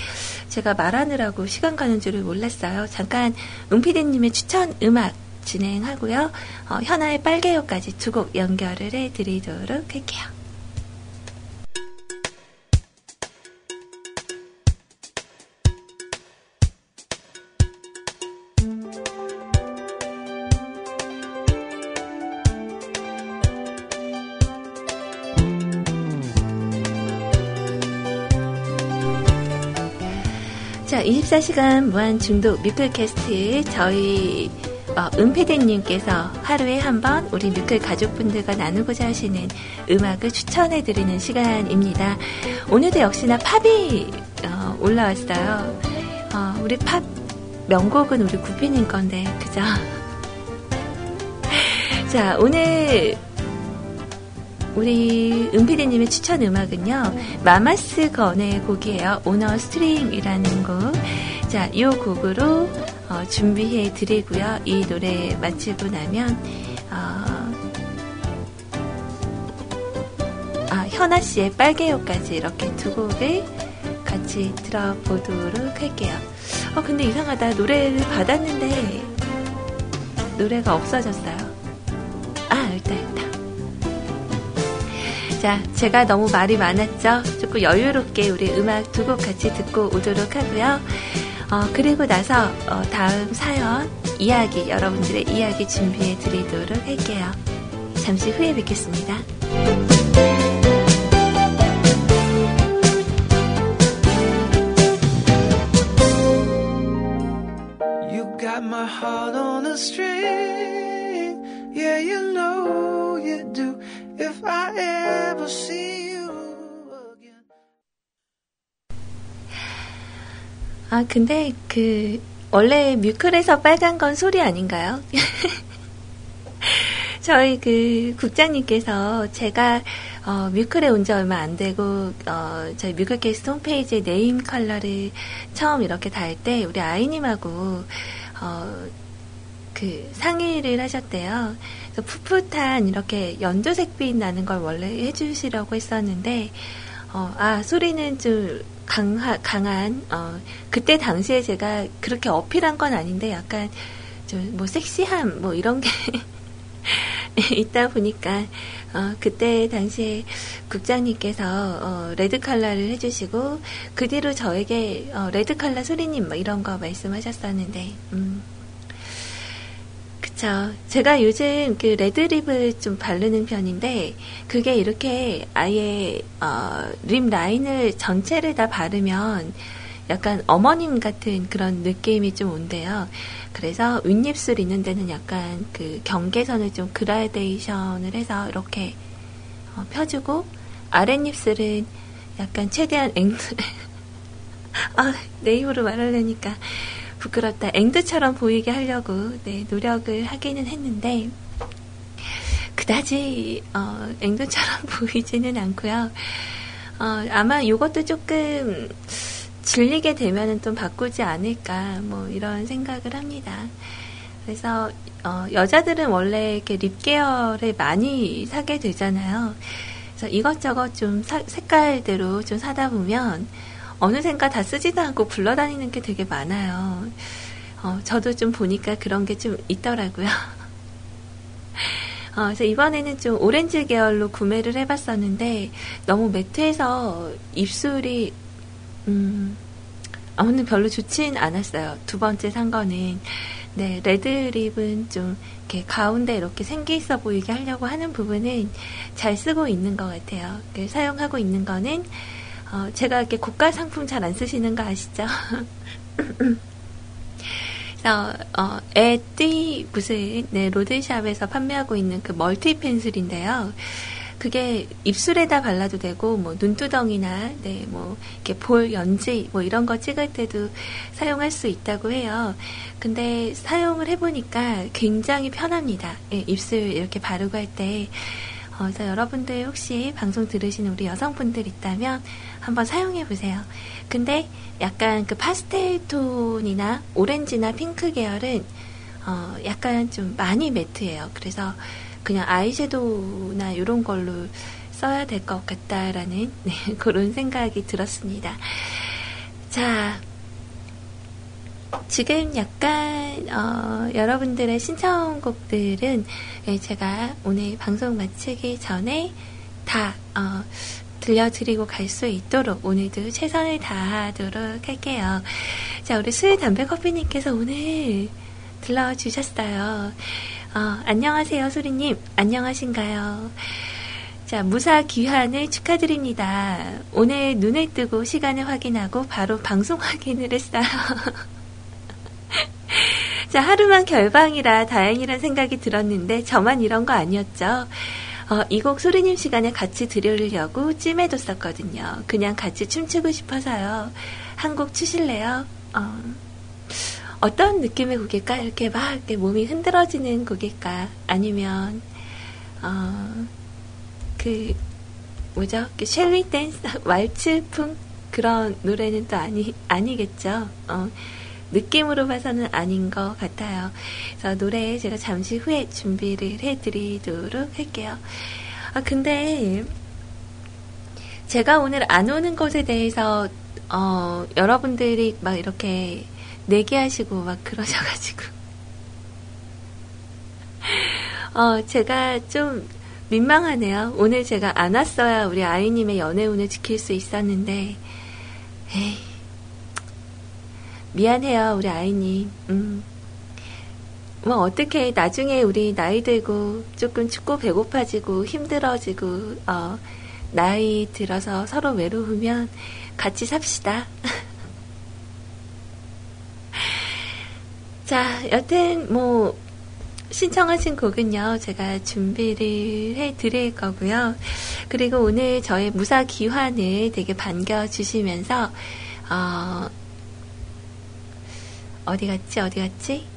제가 말하느라고 시간 가는 줄을 몰랐어요. 잠깐 은피디님의 추천 음악 진행하고요. 어, 현아의 빨개요까지 두 곡 연결을 해드리도록 할게요. 자, 24시간 무한 중독 뮤클캐스트 저희 어, 은피디님께서 하루에 한 번 우리 뮤클 가족분들과 나누고자 하시는 음악을 추천해드리는 시간입니다. 오늘도 역시나 팝이 어, 올라왔어요. 어, 우리 팝 명곡은 우리 구피님 건데, 그죠? 자, 오늘 우리 은피디님의 추천 음악은요, 마마스 건의 곡이에요. On A String이라는 곡. 자, 이 곡으로 어, 준비해 드리고요. 이 노래 마치고 나면, 어, 아, 현아 씨의 빨개요까지 이렇게 두 곡을 같이 들어보도록 할게요. 어, 근데 이상하다. 노래를 받았는데, 노래가 없어졌어요. 아, 일단, 일단. 자, 제가 너무 말이 많았죠? 조금 여유롭게 우리 음악 두 곡 같이 듣고 오도록 하고요. 어, 그리고 나서 어, 다음 사연, 이야기, 여러분들의 이야기 준비해 드리도록 할게요. 잠시 후에 뵙겠습니다. 아, 근데 그, 원래 뮤클에서 빨간 건 소리 아닌가요? 저희 그 국장님께서 제가 어, 뮤클에 온 지 얼마 안 되고 어, 저희 뮤클캐스트 홈페이지에 name color를 처음 이렇게 달 때 우리 아이님하고 어, 그 상의를 하셨대요. 그래서 풋풋한 이렇게 연두색빛 나는 걸 원래 해주시려고 했었는데, 어, 아, 소리는 좀 강하, 강한, 어, 그때 당시에 제가 그렇게 어필한 건 아닌데 약간 좀뭐 섹시함, 뭐 이런 게 있다 보니까, 어, 그때 당시에 국장님께서, 어, 레드 칼라를 해주시고, 그 뒤로 저에게, 어, red color 소리님, 뭐 이런 거 말씀하셨었는데, 음. 그쵸. 제가 요즘 그 red lip을 좀 바르는 편인데, 그게 이렇게 아예, 어, 립 라인을 전체를 다 바르면, 약간 어머님 같은 그런 느낌이 좀 온대요. 그래서 윗입술 있는 데는 약간 그 경계선을 좀 그라데이션을 해서 이렇게 어, 펴주고 아랫입술은 약간 최대한 앵드 아, 내 입으로 말하려니까 부끄럽다. 앵드처럼 보이게 하려고 네, 노력을 하기는 했는데 그다지 어, 앵드처럼 보이지는 않고요. 어, 아마 이것도 조금 질리게 되면은 좀 바꾸지 않을까 뭐 이런 생각을 합니다. 그래서 어, 여자들은 원래 이렇게 립 계열을 많이 사게 되잖아요. 그래서 이것저것 좀 사, 색깔대로 좀 사다 보면 어느샌가 다 쓰지도 않고 굴러다니는 게 되게 많아요. 어, 저도 좀 보니까 그런 게 좀 있더라고요. 어, 그래서 이번에는 좀 오렌지 계열로 구매를 해봤었는데 너무 매트해서 입술이 음, 아무튼 별로 좋진 않았어요. 두 번째 산 거는. 네, 레드립은 좀 이렇게 가운데 이렇게 생기 있어 보이게 하려고 하는 부분은 잘 쓰고 있는 것 같아요. 사용하고 있는 거는 어, 제가 이렇게 고가 상품 잘 안 쓰시는 거 아시죠? 그래서 어, 에띠 무슨 네, 로드샵에서 판매하고 있는 그 멀티 펜슬인데요. 그게 입술에다 발라도 되고 뭐 눈두덩이나 네 뭐 이렇게 볼 연지 뭐 이런 거 찍을 때도 사용할 수 있다고 해요. 근데 사용을 해보니까 굉장히 편합니다. 예, 입술 이렇게 바르고 할 때. 어, 그래서 여러분들 혹시 방송 들으시는 우리 여성분들 있다면 한번 사용해 보세요. 근데 약간 그 파스텔 톤이나 오렌지나 핑크 계열은 어, 약간 좀 많이 매트해요. 그래서 그냥 아이섀도우나 이런 걸로 써야 될 것 같다라는 네, 그런 생각이 들었습니다. 자, 지금 약간 어, 여러분들의 신청곡들은 예, 제가 오늘 방송 마치기 전에 다 어, 들려드리고 갈 수 있도록 오늘도 최선을 다하도록 할게요. 자, 우리 수일 담배 커피님께서 오늘 들러주셨어요. 어, 안녕하세요, 소리님. 안녕하신가요? 자, 무사 귀환을 축하드립니다. 오늘 눈을 뜨고 시간을 확인하고 바로 방송 확인을 했어요. 자, 하루만 결방이라 다행이란 생각이 들었는데 저만 이런 거 아니었죠? 어, 이곡 소리님 시간에 같이 들으려고 찜해뒀었거든요. 그냥 같이 춤추고 싶어서요. 한 곡 추실래요? 어. 어떤 느낌의 곡일까? 이렇게 막 이렇게 몸이 흔들어지는 곡일까? 아니면 어, 그 뭐죠? 그 셸리 댄스 왈츠풍 그런 노래는 또 아니 아니겠죠. 어, 느낌으로 봐서는 아닌 것 같아요. 그래서 노래 제가 잠시 후에 준비를 해드리도록 할게요. 아 근데 제가 오늘 안 오는 것에 대해서 어, 여러분들이 막 이렇게 내기하시고 막 그러셔가지고 어, 제가 좀 민망하네요. 오늘 제가 안 왔어야 우리 아이님의 연애운을 지킬 수 있었는데, 에이, 미안해요, 우리 아이님. 음. 뭐, 어떻게 나중에 우리 나이 들고 조금 춥고 배고파지고 힘들어지고, 어, 나이 들어서 서로 외로우면 같이 삽시다. 자, 여튼, 뭐, 신청하신 곡은요, 제가 준비를 해 드릴 거고요. 그리고 오늘 저의 무사 기환을 되게 반겨주시면서, 어, 어디 갔지, 어디 갔지?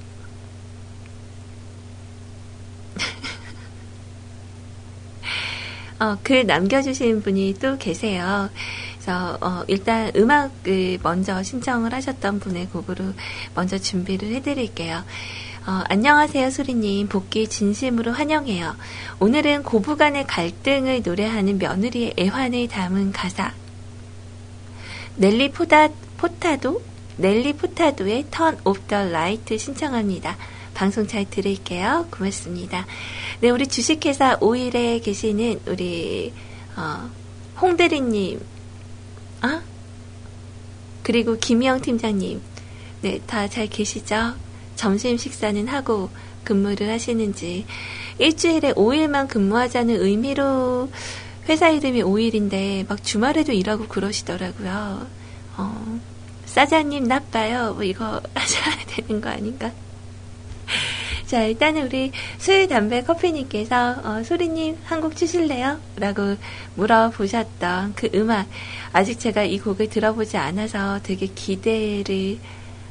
어, 글 남겨주신 분이 또 계세요. 그래서 어, 일단 음악을 먼저 신청을 하셨던 분의 곡으로 먼저 준비를 해드릴게요. 어, 안녕하세요, 소리님. 복귀 진심으로 환영해요. 오늘은 고부간의 갈등을 노래하는 며느리의 애환을 담은 가사. Nelly Fur, Furtado? Nelly Furtado의 Turn Off the Light 신청합니다. 방송 잘 들을게요. 고맙습니다. 네, 우리 주식회사 오일에 계시는 우리, 어, 홍대리님, 아? 그리고 김희영 팀장님, 네, 다 잘 계시죠? 점심 식사는 하고 근무를 하시는지 일주일에 5일만 근무하자는 의미로 회사 이름이 5일인데 막 주말에도 일하고 그러시더라고요. 어, 사장님 나빠요. 뭐 이거 하셔야 되는 거 아닌가? 자, 일단은 우리 수유 담배 커피님께서 어, 소리님 한곡 추실래요? 라고 물어보셨던 그 음악 아직 제가 이 곡을 들어보지 않아서 되게 기대를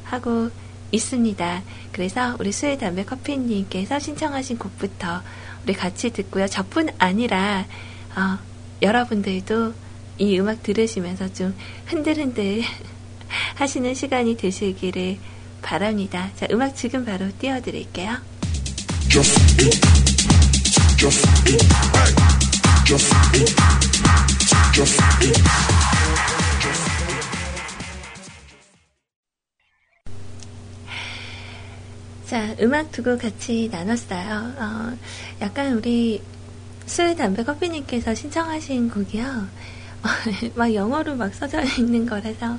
하고 있습니다. 그래서 우리 수혜 담배 커피님께서 신청하신 곡부터 우리 같이 듣고요. 저뿐 아니라 어, 여러분들도 이 음악 들으시면서 좀 흔들흔들 하시는 시간이 되시기를 바랍니다. 자, 음악 지금 바로 띄워드릴게요. 자, 음악 두 곡 같이 나눴어요. 어, 약간 우리 술, 담배, 커피님께서 신청하신 곡이요. 어, 막 영어로 막 써져 있는 거라서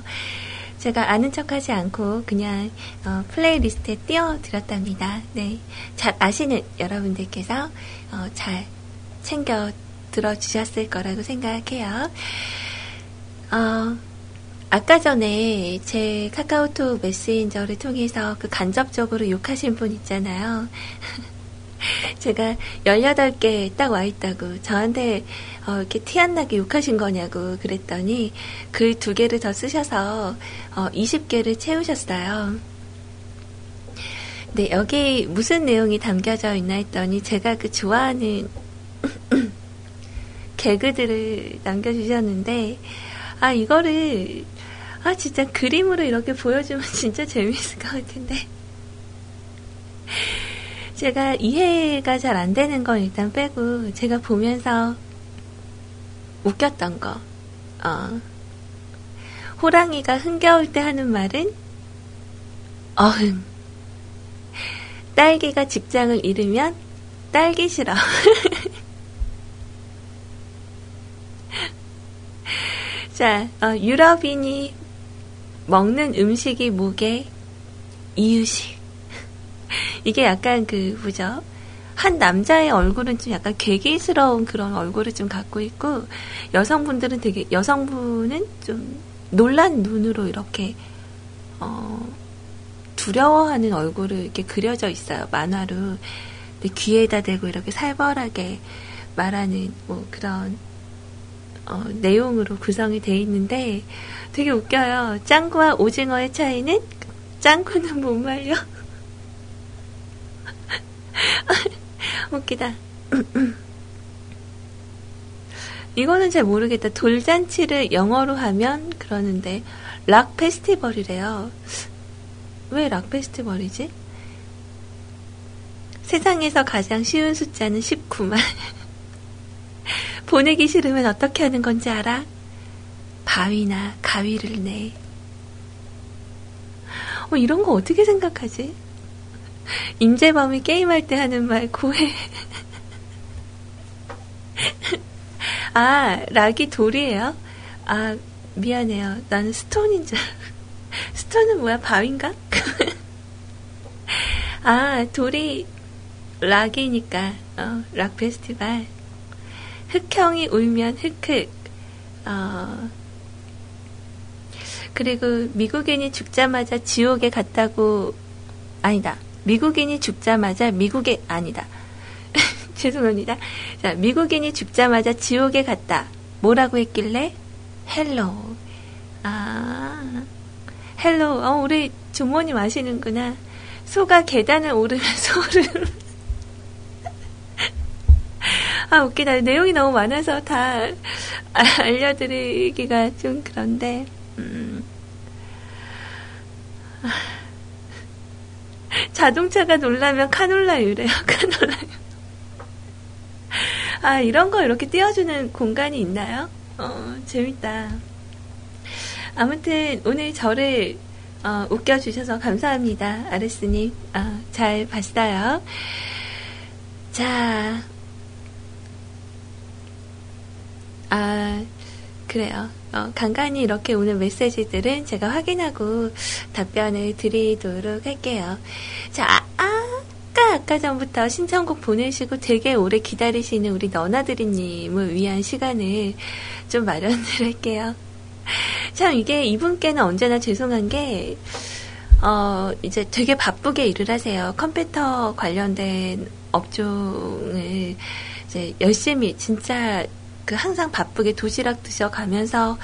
제가 아는 척 하지 않고 그냥 어, playlist에 띄워드렸답니다. 네. 잘 아시는 여러분들께서 어, 잘 챙겨 들어주셨을 거라고 생각해요. 어, 아까 전에 제 카카오톡 메신저를 통해서 그 간접적으로 욕하신 분 있잖아요. 제가 18개 딱 와 있다고 저한테 어, 이렇게 티 안 나게 욕하신 거냐고 그랬더니 글 두 개를 더 쓰셔서 어, 20개를 채우셨어요. 네, 여기 무슨 내용이 담겨져 있나 했더니 제가 그 좋아하는 개그들을 남겨주셨는데, 아, 이거를 아, 진짜 그림으로 이렇게 보여주면 진짜 재밌을 것 같은데. 제가 이해가 잘 안 되는 건 일단 빼고, 제가 보면서 웃겼던 거, 어. 호랑이가 흥겨울 때 하는 말은, 어흥. 딸기가 직장을 잃으면, 딸기 싫어. 자, 어, 유럽인이 먹는 음식이 무게, 이유식. 이게 약간 그, 뭐죠? 한 남자의 얼굴은 좀 약간 괴기스러운 그런 얼굴을 좀 갖고 있고, 여성분들은 되게, 여성분은 좀 놀란 눈으로 이렇게, 어, 두려워하는 얼굴을 이렇게 그려져 있어요, 만화로. 근데 귀에다 대고 이렇게 살벌하게 말하는 뭐 그런 어, 내용으로 구성이 돼 있는데 되게 웃겨요. 짱구와 오징어의 차이는 짱구는 못 말려. 웃기다. 이거는 잘 모르겠다. 돌잔치를 영어로 하면 그러는데 락 페스티벌이래요. 왜 락 페스티벌이지? 세상에서 가장 쉬운 숫자는 19만. 보내기 싫으면 어떻게 하는 건지 알아? 바위나 가위를 내. 어, 이런 거 어떻게 생각하지? 임재범이 게임할 때 하는 말 고해. 아, 락이 돌이에요? 아, 미안해요. 나는 스톤인 줄. 스톤은 뭐야? 바위인가? 아, 돌이 락이니까, 어, 락 페스티벌. 흑형이 울면 흑흑. 어, 그리고 미국인이 죽자마자 지옥에 갔다고, 아니다. 미국인이 죽자마자 미국에, 아니다. 죄송합니다. 자, 미국인이 죽자마자 지옥에 갔다. 뭐라고 했길래? hello. 아, hello. 어, 우리 조모님 아시는구나. 소가 계단을 오르면 소오름. 아, 웃기다. 내용이 너무 많아서 다 알려드리기가 좀 그런데, 음. 자동차가 놀라면 카놀라유래요, 카놀라유. 아, 이런 거 이렇게 띄워주는 공간이 있나요? 어, 재밌다. 아무튼, 오늘 저를, 어, 웃겨주셔서 감사합니다. 아레스님. 어, 잘 봤어요. 자, 아, 그래요. 어, 간간히 이렇게 오는 메시지들은 제가 확인하고 답변을 드리도록 할게요. 자, 아, 아까, 아까 전부터 신청곡 보내시고 되게 오래 기다리시는 우리 너나드리님을 위한 시간을 좀 마련을 할게요. 참, 이게 이분께는 언제나 죄송한 게, 어, 이제 되게 바쁘게 일을 하세요. 컴퓨터 관련된 업종을 이제 열심히 진짜 그 항상 바쁘게 도시락 드셔 가면서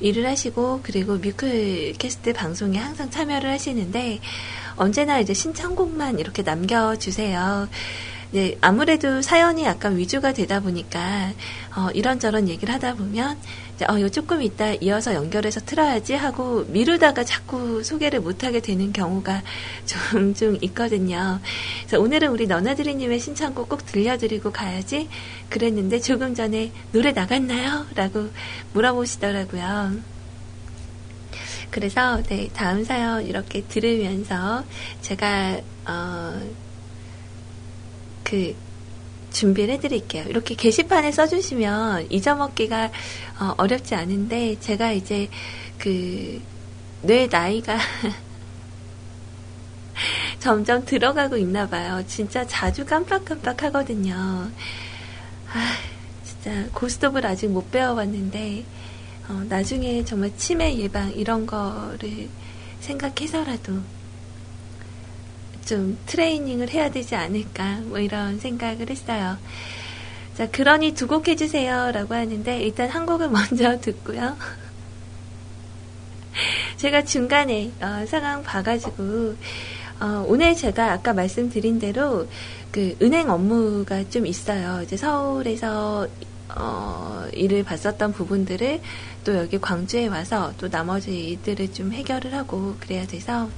일을 하시고 그리고 뮤클캐스트 방송에 항상 참여를 하시는데 언제나 이제 신청곡만 이렇게 남겨주세요. 네, 아무래도 사연이 약간 위주가 되다 보니까 어, 이런저런 얘기를 하다 보면 이제, 어, 이거 조금 이따 이어서 연결해서 틀어야지 하고 미루다가 자꾸 소개를 못하게 되는 경우가 종종 있거든요. 그래서 오늘은 우리 너나드리님의 신청곡 꼭 들려드리고 가야지 그랬는데 조금 전에 노래 나갔나요? 라고 물어보시더라고요. 그래서 네, 다음 사연 이렇게 들으면서 제가 어, 그 준비를 해드릴게요. 이렇게 게시판에 써주시면 잊어먹기가 어, 렵지 않은데 제가 이제 그 뇌 나이가 점점 들어가고 있나 봐요. 진짜 자주 깜빡깜빡 하거든요. 아, 진짜 고스톱을 아직 못 배워봤는데 어, 나중에 정말 치매 예방 이런 거를 생각해서라도 좀 트레이닝을 해야 되지 않을까 뭐 이런 생각을 했어요. 자, 그러니 두 곡 해주세요 라고 하는데 일단 한 곡을 먼저 듣고요. 제가 중간에 어, 상황 봐가지고 어, 오늘 제가 아까 말씀드린 대로 그 은행 업무가 좀 있어요. 이제 서울에서 어, 일을 봤었던 부분들을 또 여기 광주에 와서 또 나머지 일들을 좀 해결을 하고 그래야 돼서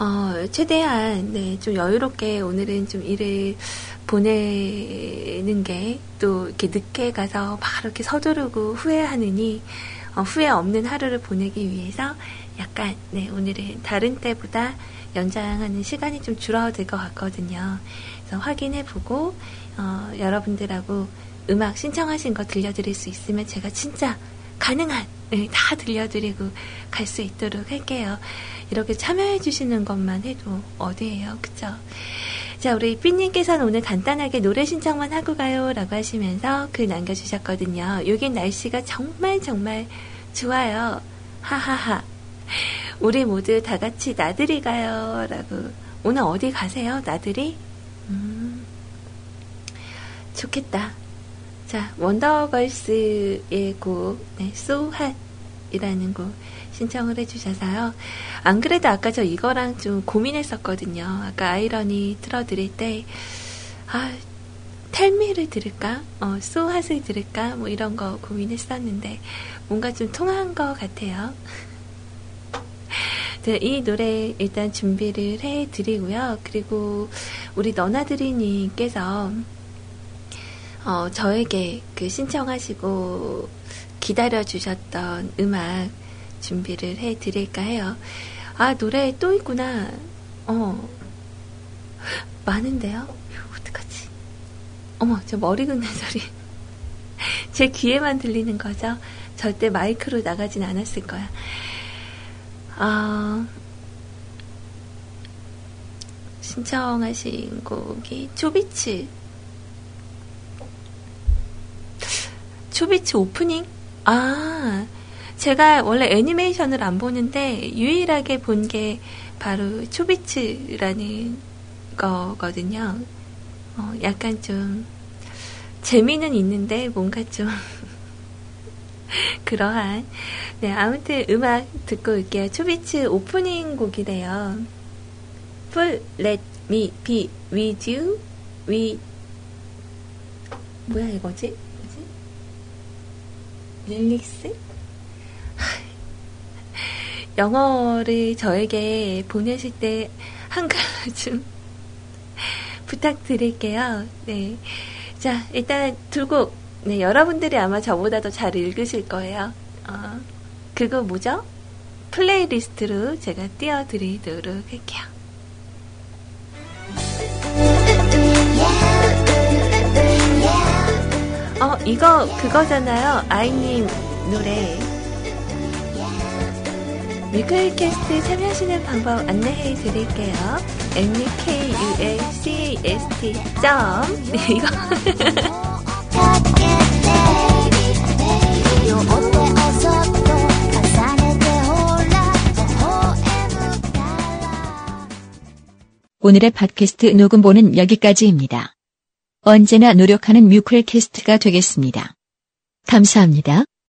어, 최대한 네, 좀 여유롭게 오늘은 좀 일을 보내는 게 또 이렇게 늦게 가서 바로 이렇게 서두르고 후회하느니 어, 후회 없는 하루를 보내기 위해서 약간 네, 오늘은 다른 때보다 연장하는 시간이 좀 줄어들 것 같거든요. 그래서 확인해보고 어, 여러분들하고 음악 신청하신 거 들려드릴 수 있으면 제가 진짜 가능한 네, 다 들려드리고 갈 수 있도록 할게요. 이렇게 참여해주시는 것만 해도 어디에요, 그쵸? 자, 우리 삐님께서는 오늘 간단하게 노래 신청만 하고 가요. 라고 하시면서 글 남겨주셨거든요. 여긴 날씨가 정말 정말 좋아요. 하하하. 우리 모두 다 같이 나들이 가요. 라고. 오늘 어디 가세요? 나들이? 음, 좋겠다. 자, 원더걸스의 곡, 네, So Hot 이라는 곡 신청을 해주셔서요. 안 그래도 아까 저 이거랑 좀 고민했었거든요. 아까 아이러니 틀어드릴 때, 아, 텔미를 들을까? 어, 소핫을 들을까? 뭐 이런 거 고민했었는데 뭔가 좀 통한 것 같아요. 이 노래 일단 준비를 해 드리고요. 그리고 우리 너나드리님께서 어, 저에게 그 신청하시고 기다려 주셨던 음악 준비를 해 드릴까 해요. 아, 노래 또 있구나. 어, 많은데요? 어떡하지? 어머, 저 머리 긁는 소리. 제 귀에만 들리는 거죠? 절대 마이크로 나가진 않았을 거야. 아, 신청하신 곡이 초비츠. 초비츠 오프닝? 아, 제가 원래 애니메이션을 안 보는데 유일하게 본 게 바로 초비츠라는 거거든요. 어, 약간 좀 재미는 있는데 뭔가 좀 그러한 네 아무튼 음악 듣고 올게요. 초비츠 오프닝 곡이래요. Full Let Me Be With You We 뭐야 이거지? 뭐지? 릴릭스? 영어를 저에게 보내실 때 한글로 좀 부탁드릴게요. 네. 자, 일단 두 곡. 네, 여러분들이 아마 저보다 더 잘 읽으실 거예요. 어, 그거 뭐죠? 플레이리스트로 제가 띄워드리도록 할게요. 어, 이거 그거잖아요. 아이님 노래. 뮤클 캐스트 참여하시는 방법 안내해 드릴게요. mukulcast 점 네, 이거 오늘의 팟캐스트 녹음본은 여기까지입니다. 언제나 노력하는 뮤클 캐스트가 되겠습니다. 감사합니다.